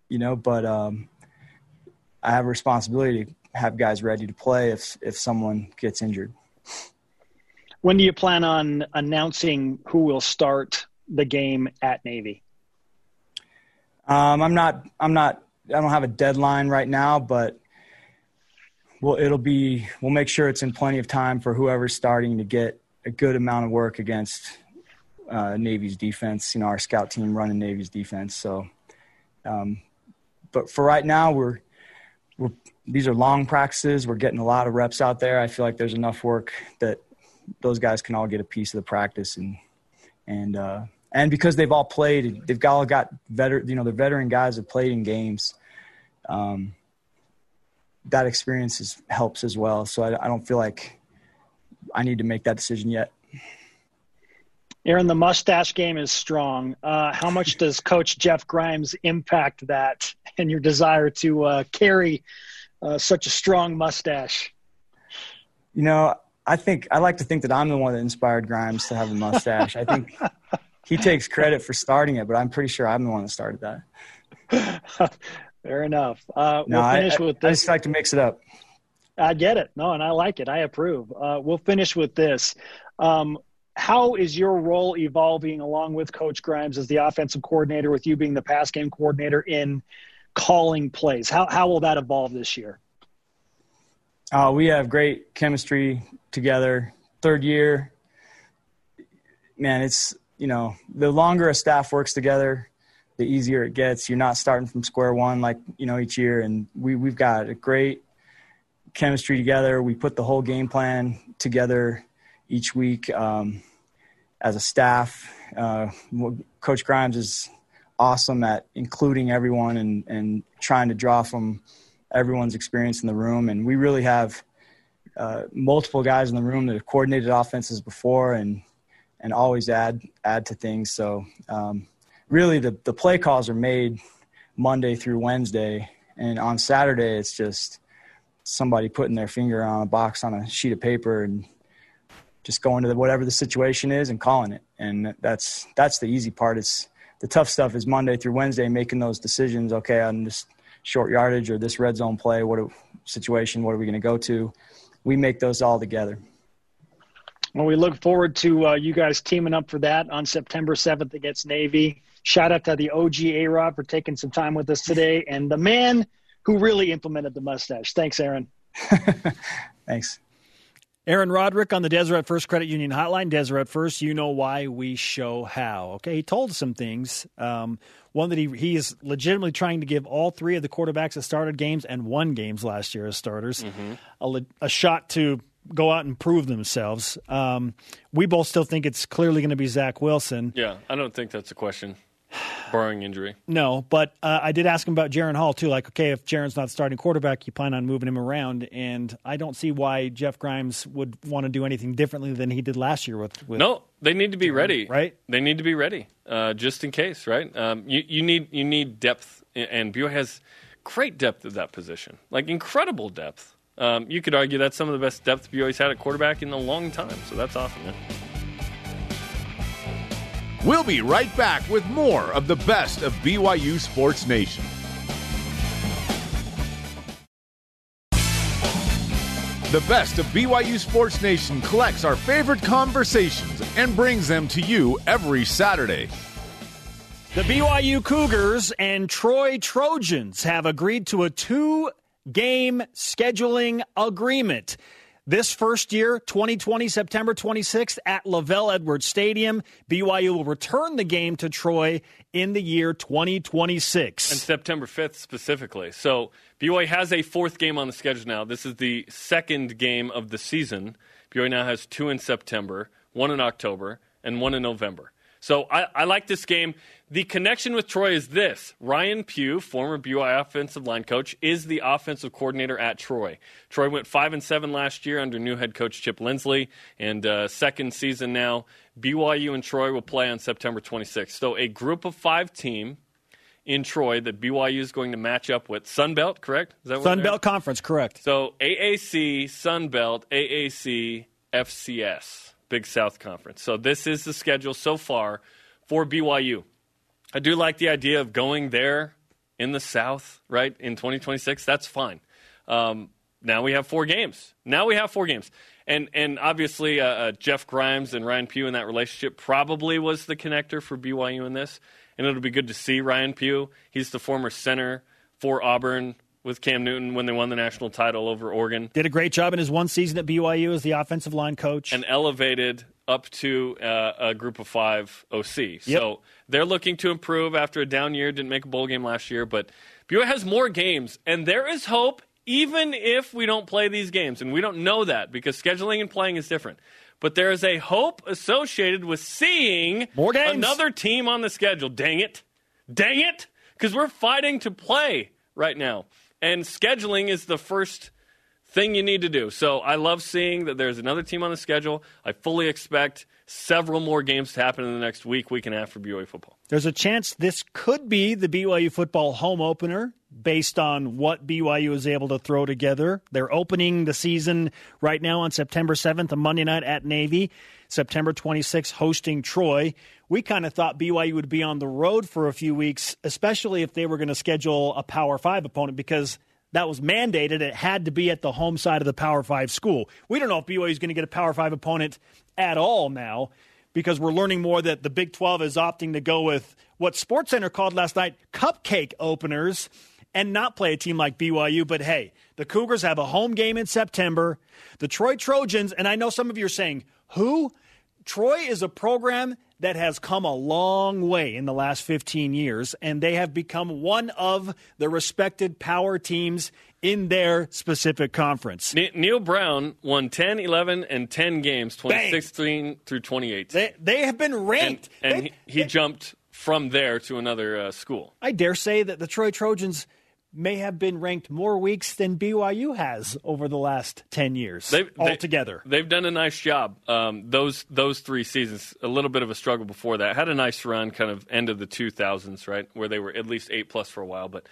you know, but um, I have a responsibility to have guys ready to play if if someone gets injured. When do you plan on announcing who will start the game at Navy? Um, I'm not. I'm not. I don't have a deadline right now, but well, it'll be. We'll make sure it's in plenty of time for whoever's starting to get a good amount of work against uh, Navy's defense. You know, our scout team running Navy's defense. So, um, but for right now, we're we're these are long practices. We're getting a lot of reps out there. I feel like there's enough work that those guys can all get a piece of the practice and and uh, and because they've all played, they've all got veteran. You know, the veteran guys have played in games. Um, that experience is, helps as well. So I, I don't feel like I need to make that decision yet. Aaron, the mustache game is strong. Uh, how much does Coach Jeff Grimes impact that and your desire to uh, carry uh, such a strong mustache? You know, I think I like to think that I'm the one that inspired Grimes to have a mustache. I think he takes credit for starting it, but I'm pretty sure I'm the one that started that. Fair enough. Uh, no, we'll finish I, with this. I just like to mix it up. I get it. No, and I like it. I approve. Uh, we'll finish with this. Um, how is your role evolving along with Coach Grimes as the offensive coordinator, with you being the pass game coordinator in calling plays? How how will that evolve this year? Uh, we have great chemistry together. Third year, man, it's you know the longer a staff works together, the easier it gets. You're not starting from square one like you know each year, and we we've got a great chemistry together. We put the whole game plan together each week um, as a staff. Uh, Coach Grimes is awesome at including everyone and, and trying to draw from everyone's experience in the room. And we really have uh, multiple guys in the room that have coordinated offenses before and and always add add to things. So um, really, the the play calls are made Monday through Wednesday, and on Saturday it's just somebody putting their finger on a box on a sheet of paper and just going to the, whatever the situation is and calling it. And that's that's the easy part. It's the tough stuff is Monday through Wednesday making those decisions. Okay, on this short yardage or this red zone play, what situation, what are we going to go to? We make those all together. Well, we look forward to uh, you guys teaming up for that on September 7th against Navy. Shout out to the OG A Rod for taking some time with us today and the man who really implemented the mustache. Thanks, Aaron. Thanks. Aaron Roderick on the Deseret First Credit Union Hotline. Deseret First, you know why we show how. Okay, he told some things. Um, one that he he is legitimately trying to give all three of the quarterbacks that started games and won games last year as starters mm-hmm. a, a, shot to go out and prove themselves. Um, we both still think it's clearly going to be Zach Wilson. Yeah, I don't think that's a question barring injury. No, but uh, I did ask him about Jaren Hall too. Like, okay, if Jaren's not starting quarterback, you plan on moving him around, and I don't see why Jeff Grimes would want to do anything differently than he did last year with. with no, they need to be ready, right? They need to be ready, uh, just in case, right? Um, you you need you need depth, and BYU has great depth at that position, like incredible depth. Um, you could argue that's some of the best depth BYU's had at quarterback in a long time, so that's awesome. Man. We'll be right back with more of the best of BYU Sports Nation. The best of BYU Sports Nation collects our favorite conversations and brings them to you every Saturday. The BYU Cougars and Troy Trojans have agreed to a two game scheduling agreement. This first year, 2020, September 26th at LaVell Edwards Stadium, BYU will return the game to Troy in the year 2026. And September 5th specifically. So BYU has a fourth game on the schedule now. This is the second game of the season. BYU now has two in September, one in October, and one in November. So I, I, like this game. The connection with Troy is this Ryan Pugh, former BYU offensive line coach, is the offensive coordinator at Troy. Troy went 5 and 7 last year under new head coach Chip Lindsey, and uh, second season now. BYU and Troy will play on September 26th. So a group of five team in Troy that BYU is going to match up with. Sunbelt, correct? Is that Sunbelt Conference, correct. So AAC, Sunbelt, AAC, FCS. Big South Conference. So this is the schedule so far for BYU. I do like the idea of going there in the South, right, in 2026. That's fine. Um, now we have four games. Now we have four games. And, and obviously, uh, uh, Jeff Grimes and Ryan Pugh in that relationship probably was the connector for BYU in this. And it'll be good to see Ryan Pugh. He's the former center for Auburn with Cam Newton when they won the national title over Oregon. Did a great job in his one season at BYU as the offensive line coach. And elevated up to uh, a group of five OC. Yep. So they're looking to improve after a down year. Didn't make a bowl game last year, but BYU has more games, and there is hope even if we don't play these games. And we don't know that because scheduling and playing is different. But there is a hope associated with seeing more games. another team on the schedule. Dang it. Dang it. Because we're fighting to play right now. And scheduling is the first thing you need to do. So I love seeing that there's another team on the schedule. I fully expect several more games to happen in the next week, week and a half for BYU football. There's a chance this could be the BYU football home opener based on what BYU is able to throw together. They're opening the season right now on September 7th, a Monday night at Navy. September 26th, hosting Troy. We kind of thought BYU would be on the road for a few weeks, especially if they were going to schedule a Power Five opponent because that was mandated. It had to be at the home side of the Power Five school. We don't know if BYU is going to get a Power Five opponent at all now because we're learning more that the Big 12 is opting to go with what SportsCenter called last night cupcake openers and not play a team like BYU. But hey, the Cougars have a home game in September. The Troy Trojans, and I know some of you are saying, who? Troy is a program that has come a long way in the last 15 years, and they have become one of the respected power teams in their specific conference. Neal Brown won 10, 11, and 10 games, 2016 through 2018. They, they have been ranked. And, and they, he, he jumped from there to another uh, school. I dare say that the Troy Trojans may have been ranked more weeks than BYU has over the last 10 years they've, altogether. They, have done a nice job. Um, those those three seasons, a little bit of a struggle before that. Had a nice run kind of end of the 2000s, right, where they were at least 8 plus for a while, but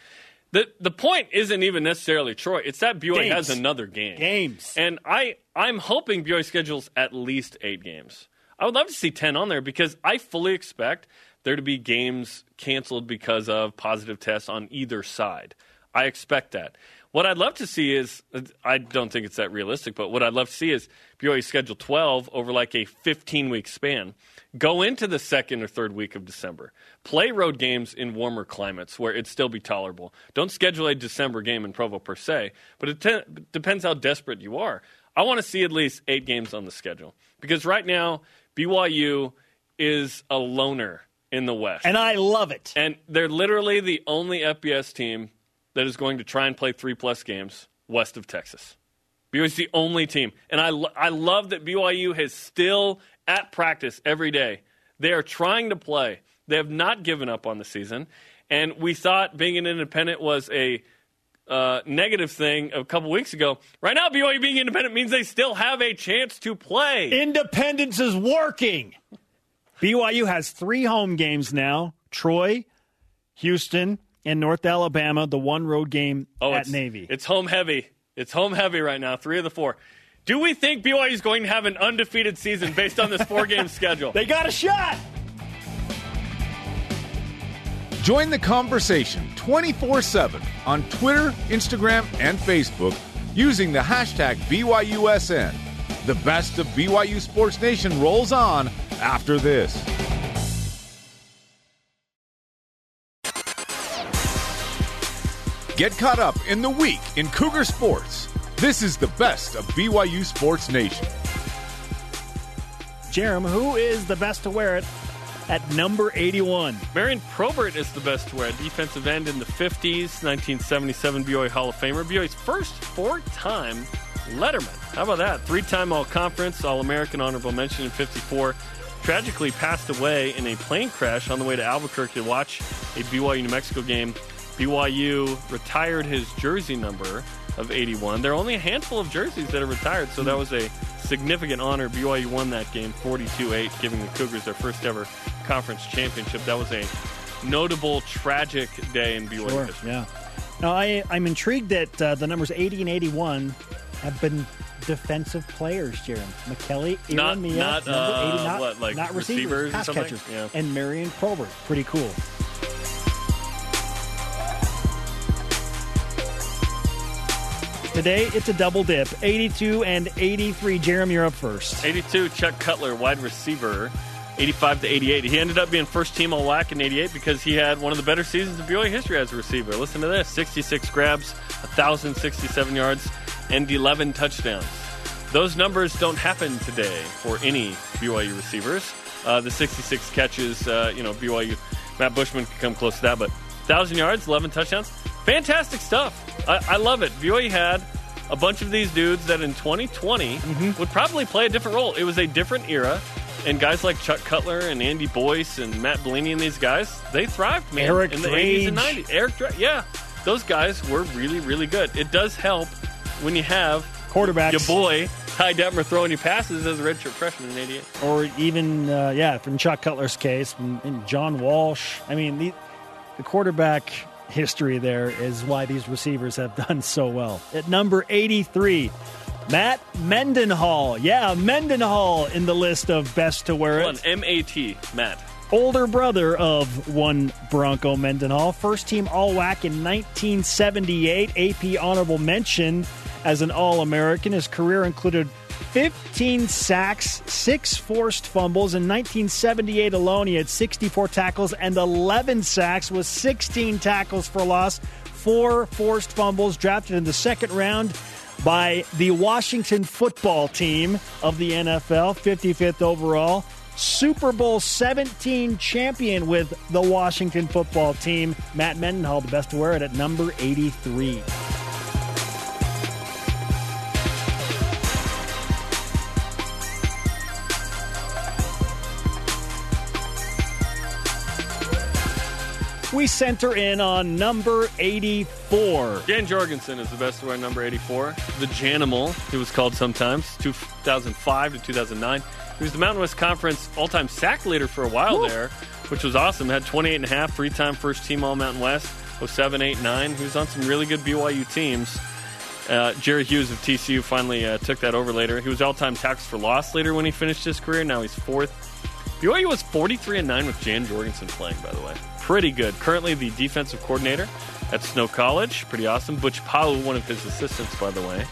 the the point isn't even necessarily Troy. It's that BYU games. has another game. Games. And I I'm hoping BYU schedules at least 8 games. I would love to see 10 on there because I fully expect there to be games canceled because of positive tests on either side. I expect that. What I'd love to see is, I don't think it's that realistic, but what I'd love to see is BYU schedule 12 over like a 15 week span. Go into the second or third week of December. Play road games in warmer climates where it'd still be tolerable. Don't schedule a December game in Provo per se, but it te- depends how desperate you are. I want to see at least eight games on the schedule because right now, BYU is a loner in the West. And I love it. And they're literally the only FBS team that is going to try and play three plus games west of Texas. BYU is the only team. And I, I love that BYU has still at practice every day. They are trying to play. They have not given up on the season. And we thought being an independent was a uh, negative thing a couple weeks ago. Right now, BYU being independent means they still have a chance to play. Independence is working. BYU has three home games now Troy, Houston, and North Alabama, the one road game oh, at it's, Navy. It's home heavy. It's home heavy right now, three of the four. Do we think BYU is going to have an undefeated season based on this four game schedule? They got a shot. Join the conversation 24 7 on Twitter, Instagram, and Facebook using the hashtag BYUSN. The best of BYU Sports Nation rolls on after this. Get caught up in the week in Cougar Sports. This is the best of BYU Sports Nation. Jarom, who is the best to wear it at number 81? Marion Probert is the best to wear it. Defensive end in the 50s, 1977 BYU Hall of Famer. BYU's first four-time Letterman. How about that? Three-time All-Conference, All-American, honorable mention in 54 tragically passed away in a plane crash on the way to Albuquerque to watch a BYU New Mexico game. BYU retired his jersey number of 81. There are only a handful of jerseys that are retired, so that was a significant honor. BYU won that game 42 8, giving the Cougars their first ever conference championship. That was a notable, tragic day in BYU sure, history. Yeah. Now, I, I'm intrigued that uh, the numbers 80 and 81 have been defensive players, Jarom. Mekeli, Aaron Mia, not, uh, 80, not, what, like not receivers, receivers pass catchers. Yeah. And Marion Probert. Pretty cool. Today, it's a double dip 82 and 83. Jeremy, you're up first. 82, Chuck Cutler, wide receiver. 85 to 88. He ended up being first team all WAC in 88 because he had one of the better seasons of BYU history as a receiver. Listen to this 66 grabs, 1,067 yards, and 11 touchdowns. Those numbers don't happen today for any BYU receivers. Uh, the 66 catches, uh, you know, BYU, Matt Bushman could come close to that, but 1,000 yards, 11 touchdowns. Fantastic stuff. I, I love it. BYU had a bunch of these dudes that in 2020 mm-hmm. would probably play a different role. It was a different era. And guys like Chuck Cutler and Andy Boyce and Matt Bellini and these guys, they thrived, man. Eric in the Drage. 80s and 90s. Eric Dra- yeah. Those guys were really, really good. It does help when you have quarterbacks. Your boy Ty Detmer throwing you passes as a redshirt freshman in '88, or even uh, yeah, from Chuck Cutler's case, and John Walsh. I mean, the, the quarterback history there is why these receivers have done so well. At number 83, Matt Mendenhall. Yeah, Mendenhall in the list of best to wear it. M A T, Matt. Older brother of one Bronco Mendenhall. First team All WAC in 1978. AP honorable mention as an All American. His career included 15 sacks, six forced fumbles. In 1978 alone, he had 64 tackles and 11 sacks with 16 tackles for loss, four forced fumbles, drafted in the second round by the Washington football team of the NFL, 55th overall. Super Bowl 17 champion with the Washington football team. Matt Mendenhall, the best to wear it at number 83. We center in on number 84. Jan Jorgensen is the best to wear number 84. The Janimal, he was called sometimes, 2005 to 2009. He was the Mountain West Conference all time sack leader for a while Woo. there, which was awesome. Had 28 and a half, three time first team All Mountain West, 07, 8, 9. He was on some really good BYU teams. Uh, Jerry Hughes of TCU finally uh, took that over later. He was all time tackles for loss leader when he finished his career. Now he's fourth. BYU was 43 and 9 with Jan Jorgensen playing, by the way. Pretty good. Currently the defensive coordinator at Snow College. Pretty awesome. Butch Powell, one of his assistants, by the way.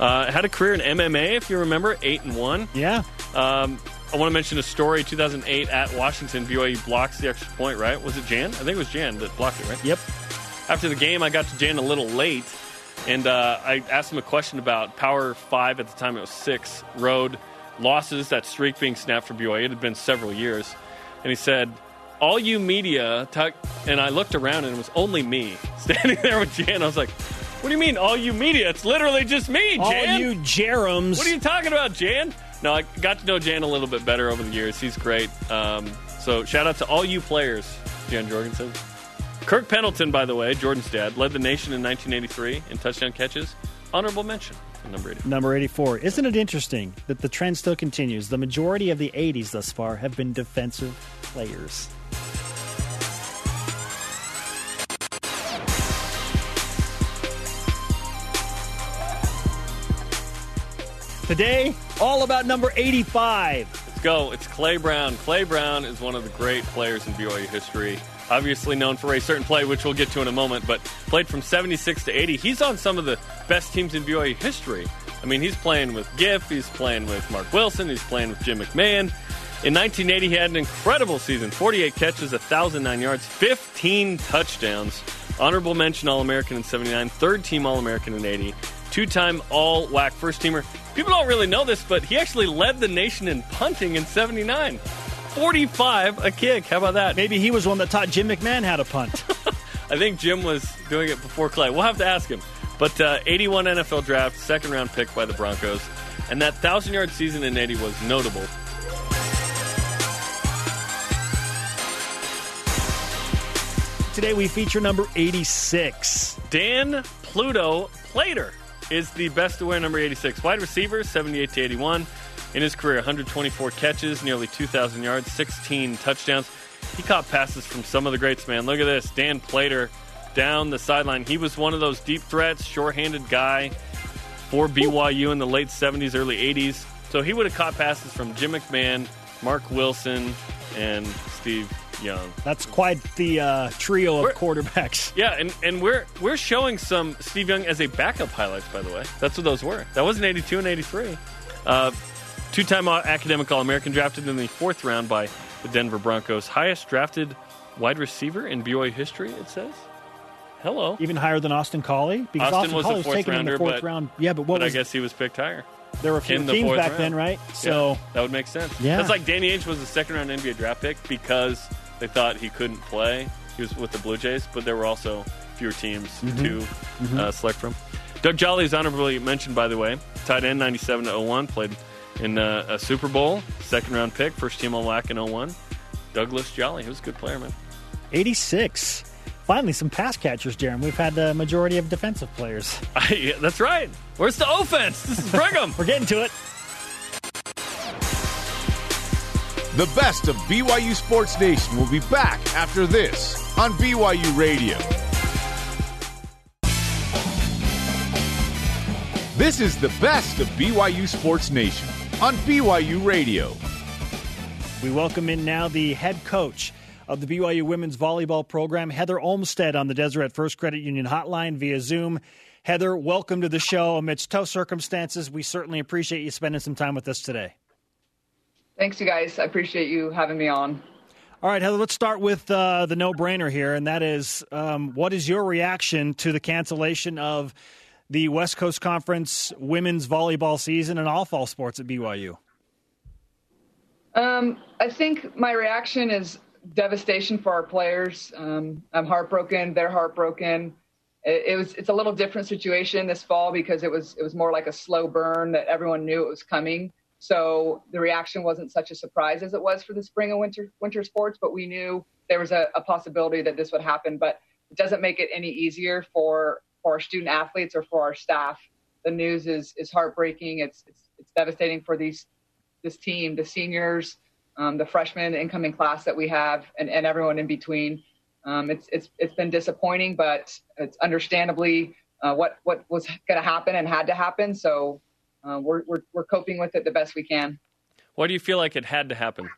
Uh, had a career in MMA, if you remember, 8 and 1. Yeah. Um, I want to mention a story. 2008 at Washington, BYU blocks the extra point. Right? Was it Jan? I think it was Jan that blocked it. Right? Yep. After the game, I got to Jan a little late, and uh, I asked him a question about Power Five at the time. It was six road losses. That streak being snapped for BYU. It had been several years, and he said, "All you media," talk, and I looked around, and it was only me standing there with Jan. I was like. What do you mean, all you media? It's literally just me, Jan. All you Jaroms. What are you talking about, Jan? No, I got to know Jan a little bit better over the years. He's great. Um, so shout out to all you players, Jan Jorgensen. Kirk Pendleton, by the way, Jordan's dad, led the nation in 1983 in touchdown catches. Honorable mention. Number 84. Number 84. Isn't it interesting that the trend still continues? The majority of the 80s thus far have been defensive players. Today, all about number 85. Let's go. It's Clay Brown. Clay Brown is one of the great players in BYU history. Obviously known for a certain play, which we'll get to in a moment, but played from 76 to 80. He's on some of the best teams in BYU history. I mean, he's playing with Giff, he's playing with Marc Wilson, he's playing with Jim McMahon. In 1980, he had an incredible season 48 catches, 1,009 yards, 15 touchdowns. Honorable mention All American in 79, third team All American in 80, two time All WAC first teamer. People don't really know this, but he actually led the nation in punting in 79. 45 a kick. How about that? Maybe he was one that taught Jim McMahon how to punt. I think Jim was doing it before Clay. We'll have to ask him. But uh, 81 NFL draft, second round pick by the Broncos. And that 1,000 yard season in 80 was notable. Today we feature number 86. Dan Pluto Plater is the best to wear number 86. Wide receiver, 78 to 81. In his career, 124 catches, nearly 2,000 yards, 16 touchdowns. He caught passes from some of the greats, man. Look at this. Dan Plater down the sideline. He was one of those deep threats, short-handed guy for BYU in the late 70s, early 80s. So he would have caught passes from Jim McMahon, Marc Wilson, and Steve Young. That's quite the uh, trio of we're, quarterbacks. Yeah, and, and we're we're showing some Steve Young as a backup highlights, by the way. That's what those were. That wasn't 82 and 83. Uh, Two time academic All American drafted in the fourth round by the Denver Broncos. Highest drafted wide receiver in BYU history, it says. Hello. Even higher than Austin Collie? Because Austin, Austin was Collie was taken rounder, in the fourth but, round. Yeah, but what but was, I guess he was picked higher. There were a few teams back round. then, right? So yeah, that would make sense. Yeah. That's like Danny Ainge was a second round NBA draft pick because they thought he couldn't play. He was with the Blue Jays, but there were also fewer teams mm-hmm. to mm-hmm. Uh, select from. Doug Jolly is honorably mentioned, by the way. Tight end, 97 to 01, played in uh, a Super Bowl, second round pick, first team All WAC in 01. Douglas Jolly, he was a good player, man. 86. Finally, some pass catchers, Jarom. We've had the majority of defensive players. I, yeah, that's right. Where's the offense? This is Brigham. We're getting to it. The best of BYU Sports Nation will be back after this on BYU Radio. This is the best of BYU Sports Nation on BYU Radio. We welcome in now the head coach of the BYU women's volleyball program, Heather Olmstead, on the Deseret First Credit Union hotline via Zoom. Heather, welcome to the show. Amidst tough circumstances, we certainly appreciate you spending some time with us today. Thanks, you guys. I appreciate you having me on. All right, Heather, let's start with uh, the no brainer here, and that is um, what is your reaction to the cancellation of the West Coast Conference women's volleyball season and all fall sports at BYU? Um, I think my reaction is devastation for our players. Um, I'm heartbroken. They're heartbroken. It, it, was it's a little different situation this fall because it was it was more like a slow burn that everyone knew it was coming. So the reaction wasn't such a surprise as it was for the spring and winter winter sports, but we knew there was a, a possibility that this would happen. But it doesn't make it any easier for for our student athletes or for our staff. The news is is heartbreaking. It's it's, it's devastating for these this team, the seniors, um, the freshmen, the incoming class that we have, and, and everyone in between. Um, it's it's it's been disappointing, but it's understandably uh, what what was going to happen and had to happen. So uh, we're, we're we're coping with it the best we can. Why do you feel like it had to happen?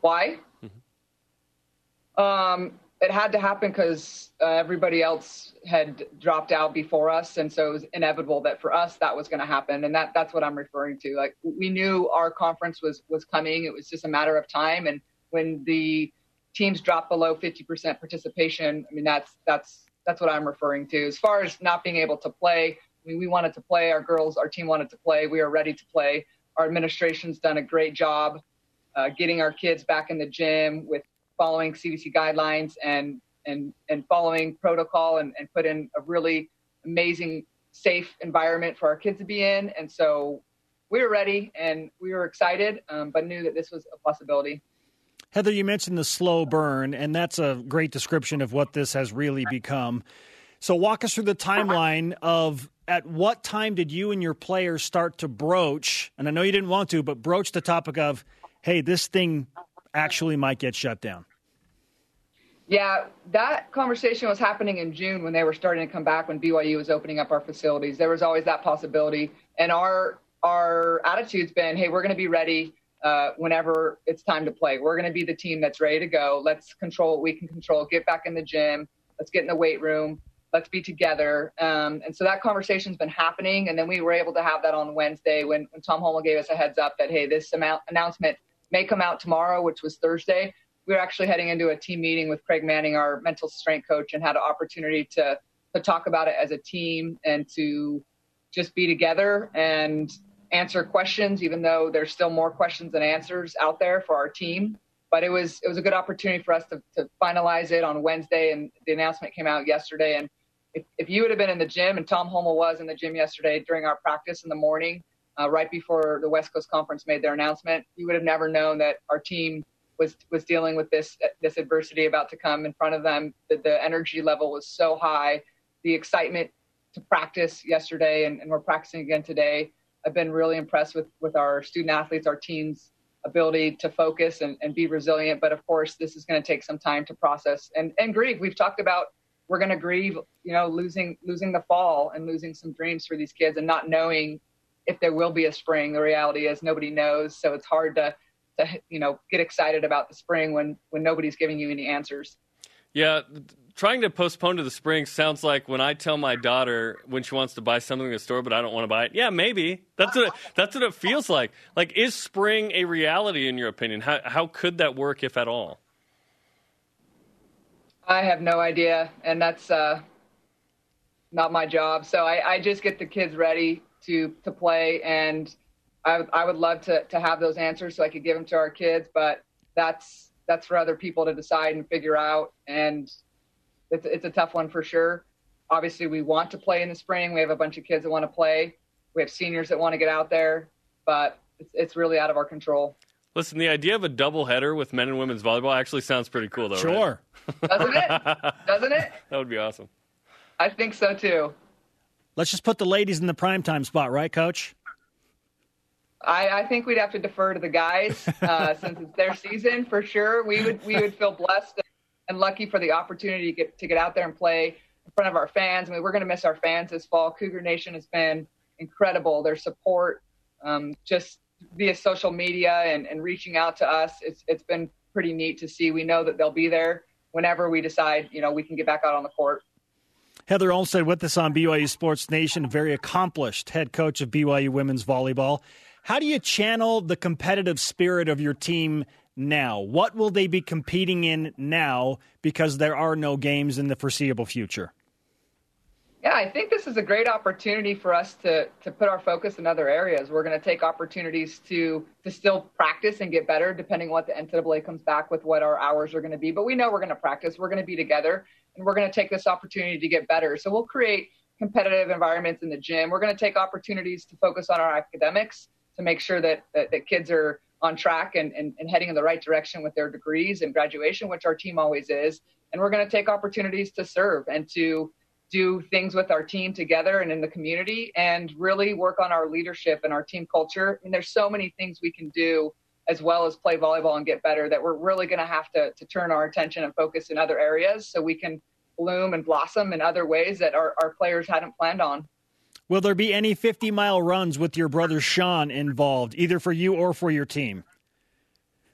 Why? Mm-hmm. Um, it had to happen because uh, everybody else had dropped out before us, and so it was inevitable that for us that was going to happen, and that that's what I'm referring to. Like we knew our conference was was coming; it was just a matter of time. And when the teams drop below 50% participation, I mean that's that's that's what I'm referring to. As far as not being able to play, Mean we wanted to play. Our girls, our team wanted to play. We are ready to play. Our administration's done a great job uh, getting our kids back in the gym with following CDC guidelines and and and following protocol and, and put in a really amazing safe environment for our kids to be in and so we were ready and we were excited um, but knew that this was a possibility heather you mentioned the slow burn and that's a great description of what this has really become so walk us through the timeline of at what time did you and your players start to broach and i know you didn't want to but broach the topic of hey this thing actually might get shut down yeah, that conversation was happening in June when they were starting to come back when BYU was opening up our facilities. There was always that possibility, and our our attitude's been, hey, we're going to be ready uh, whenever it's time to play. We're going to be the team that's ready to go. Let's control what we can control. Get back in the gym. Let's get in the weight room. Let's be together. Um, and so that conversation's been happening, and then we were able to have that on Wednesday when, when Tom Holmoe gave us a heads up that hey, this amount, announcement may come out tomorrow, which was Thursday we were actually heading into a team meeting with Craig Manning, our mental strength coach, and had an opportunity to to talk about it as a team and to just be together and answer questions, even though there's still more questions than answers out there for our team. But it was it was a good opportunity for us to, to finalize it on Wednesday, and the announcement came out yesterday. And if, if you would have been in the gym, and Tom Holmoe was in the gym yesterday during our practice in the morning, uh, right before the West Coast Conference made their announcement, you would have never known that our team was was dealing with this this adversity about to come in front of them. The, the energy level was so high, the excitement to practice yesterday, and, and we're practicing again today. I've been really impressed with with our student athletes, our teams' ability to focus and, and be resilient. But of course, this is going to take some time to process and and grieve. We've talked about we're going to grieve, you know, losing losing the fall and losing some dreams for these kids and not knowing if there will be a spring. The reality is nobody knows, so it's hard to to you know get excited about the spring when when nobody's giving you any answers. Yeah, trying to postpone to the spring sounds like when I tell my daughter when she wants to buy something in the store, but I don't want to buy it. Yeah, maybe that's what it, that's what it feels like. Like, is spring a reality in your opinion? How how could that work, if at all? I have no idea, and that's uh, not my job. So I, I just get the kids ready to to play and I, I would love to, to have those answers so I could give them to our kids, but that's that's for other people to decide and figure out. And it's, it's a tough one for sure. Obviously, we want to play in the spring. We have a bunch of kids that want to play. We have seniors that want to get out there, but it's, it's really out of our control. Listen, the idea of a double header with men and women's volleyball actually sounds pretty cool, though. Sure, right? doesn't it? Doesn't it? That would be awesome. I think so too. Let's just put the ladies in the prime time spot, right, Coach? I, I think we'd have to defer to the guys uh, since it's their season for sure. We would we would feel blessed and lucky for the opportunity to get to get out there and play in front of our fans. I mean, we're going to miss our fans this fall. Cougar Nation has been incredible. Their support, um, just via social media and, and reaching out to us, it's it's been pretty neat to see. We know that they'll be there whenever we decide, you know, we can get back out on the court. Heather Olmstead with us on BYU Sports Nation, very accomplished head coach of BYU women's volleyball. How do you channel the competitive spirit of your team now? What will they be competing in now because there are no games in the foreseeable future? Yeah, I think this is a great opportunity for us to to put our focus in other areas. We're going to take opportunities to to still practice and get better, depending on what the NCAA comes back with, what our hours are going to be. But we know we're going to practice. We're going to be together, and we're going to take this opportunity to get better. So we'll create competitive environments in the gym. We're going to take opportunities to focus on our academics to make sure that that, that kids are on track and, and, and heading in the right direction with their degrees and graduation, which our team always is. And we're going to take opportunities to serve and to do things with our team together and in the community and really work on our leadership and our team culture. And there's so many things we can do as well as play volleyball and get better that we're really going to have to, to turn our attention and focus in other areas so we can bloom and blossom in other ways that our, our players hadn't planned on. Will there be any 50 mile runs with your brother Sean involved, either for you or for your team?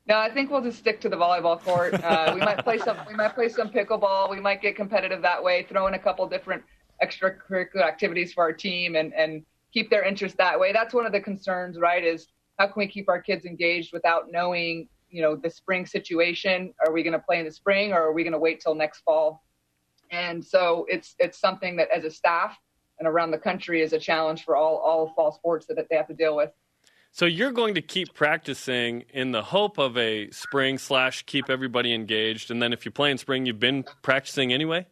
No, I think we'll just stick to the volleyball court. Uh, we might play some. We might play some pickleball. We might get competitive that way. Throw in a couple different extracurricular activities for our team and and keep their interest that way. That's one of the concerns, right? Is how can we keep our kids engaged without knowing, you know, the spring situation? Are we going to play in the spring, or are we going to wait till next fall? And so it's it's something that as a staff and around the country is a challenge for all all fall sports that, that they have to deal with. So you're going to keep practicing in the hope of a spring slash keep everybody engaged, and then if you play in spring, you've been practicing anyway.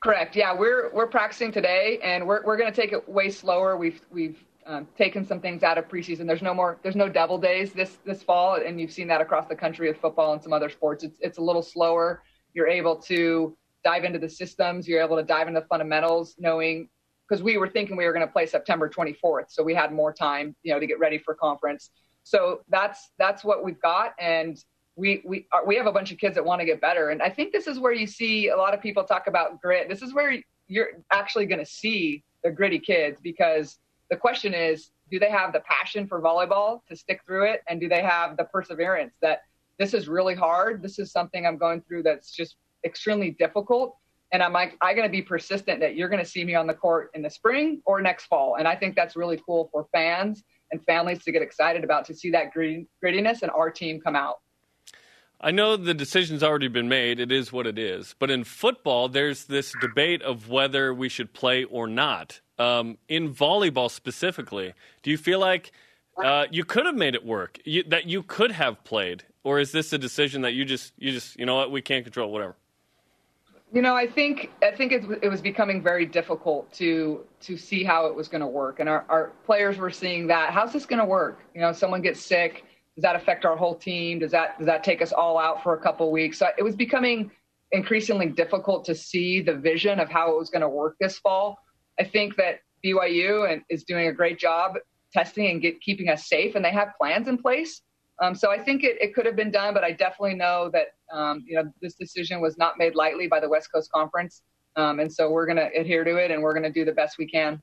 Correct. Yeah, we're we're practicing today, and we're we're going to take it way slower. We've we've um, taken some things out of preseason. There's no more there's no double days this this fall, and you've seen that across the country with football and some other sports. It's it's a little slower. You're able to dive into the systems. You're able to dive into fundamentals, knowing because we were thinking we were going to play September 24th, so we had more time, you know, to get ready for conference. So that's that's what we've got, and we we are, we have a bunch of kids that want to get better, and I think this is where you see a lot of people talk about grit. This is where you're actually going to see the gritty kids because the question is, do they have the passion for volleyball to stick through it, and do they have the perseverance that this is really hard. This is something I'm going through that's just extremely difficult and I'm like, I'm going to be persistent that you're going to see me on the court in the spring or next fall. And I think that's really cool for fans and families to get excited about to see that grittiness and our team come out. I know the decision's already been made. It is what it is. But in football, there's this debate of whether we should play or not. Um, in volleyball specifically, do you feel like uh, you could have made it work? You, that you could have played, or is this a decision that you just you just you know what we can't control, whatever? You know, I think I think it, it was becoming very difficult to to see how it was going to work, and our, our players were seeing that. How's this going to work? You know, someone gets sick. Does that affect our whole team? Does that does that take us all out for a couple weeks? So it was becoming increasingly difficult to see the vision of how it was going to work this fall. I think that BYU and is doing a great job testing and get, keeping us safe, and they have plans in place. Um, so I think it, it could have been done, but I definitely know that um, you know this decision was not made lightly by the West Coast Conference, um, and so we're going to adhere to it, and we're going to do the best we can.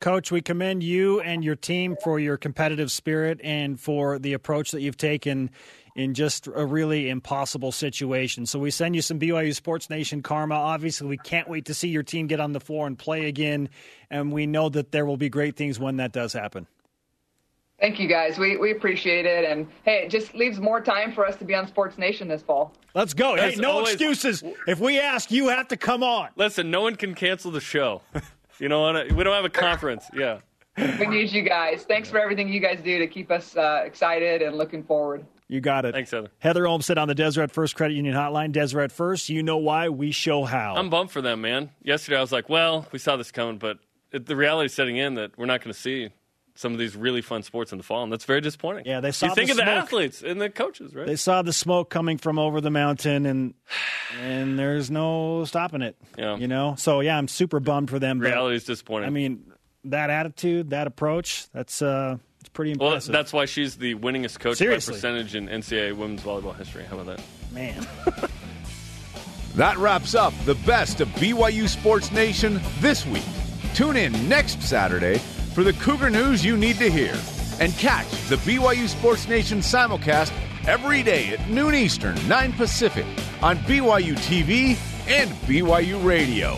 Coach, we commend you and your team for your competitive spirit and for the approach that you've taken in just a really impossible situation. So we send you some BYU Sports Nation karma. Obviously, we can't wait to see your team get on the floor and play again, and we know that there will be great things when that does happen. Thank you, guys. We we appreciate it, and hey, it just leaves more time for us to be on Sports Nation this fall. Let's go. hey, no always, excuses. If we ask, you have to come on. Listen, no one can cancel the show. you know what? We don't have a conference. Yeah. We need you guys. Thanks for everything you guys do to keep us uh, excited and looking forward. You got it. Thanks, Heather. Heather Olmstead on the Deseret First Credit Union Hotline. Deseret First, you know why, we show how. I'm bummed for them, man. Yesterday I was like, well, we saw this coming, but it, the reality is setting in that we're not going to see some of these really fun sports in the fall, and that's very disappointing. Yeah, they saw. You think the of the athletes and the coaches, right? They saw the smoke coming from over the mountain, and and there's no stopping it. Yeah, you know. So yeah, I'm super bummed for them. Reality is disappointing. I mean, that attitude, that approach, that's uh, it's pretty impressive. Well, that's why she's the winningest coach Seriously. by percentage in NCAA women's volleyball history. How about that, man? that wraps up the best of BYU Sports Nation this week. Tune in next Saturday for the Cougar news you need to hear. And catch the BYU Sports Nation simulcast every day at noon Eastern, 9 Pacific on BYU TV and BYU Radio.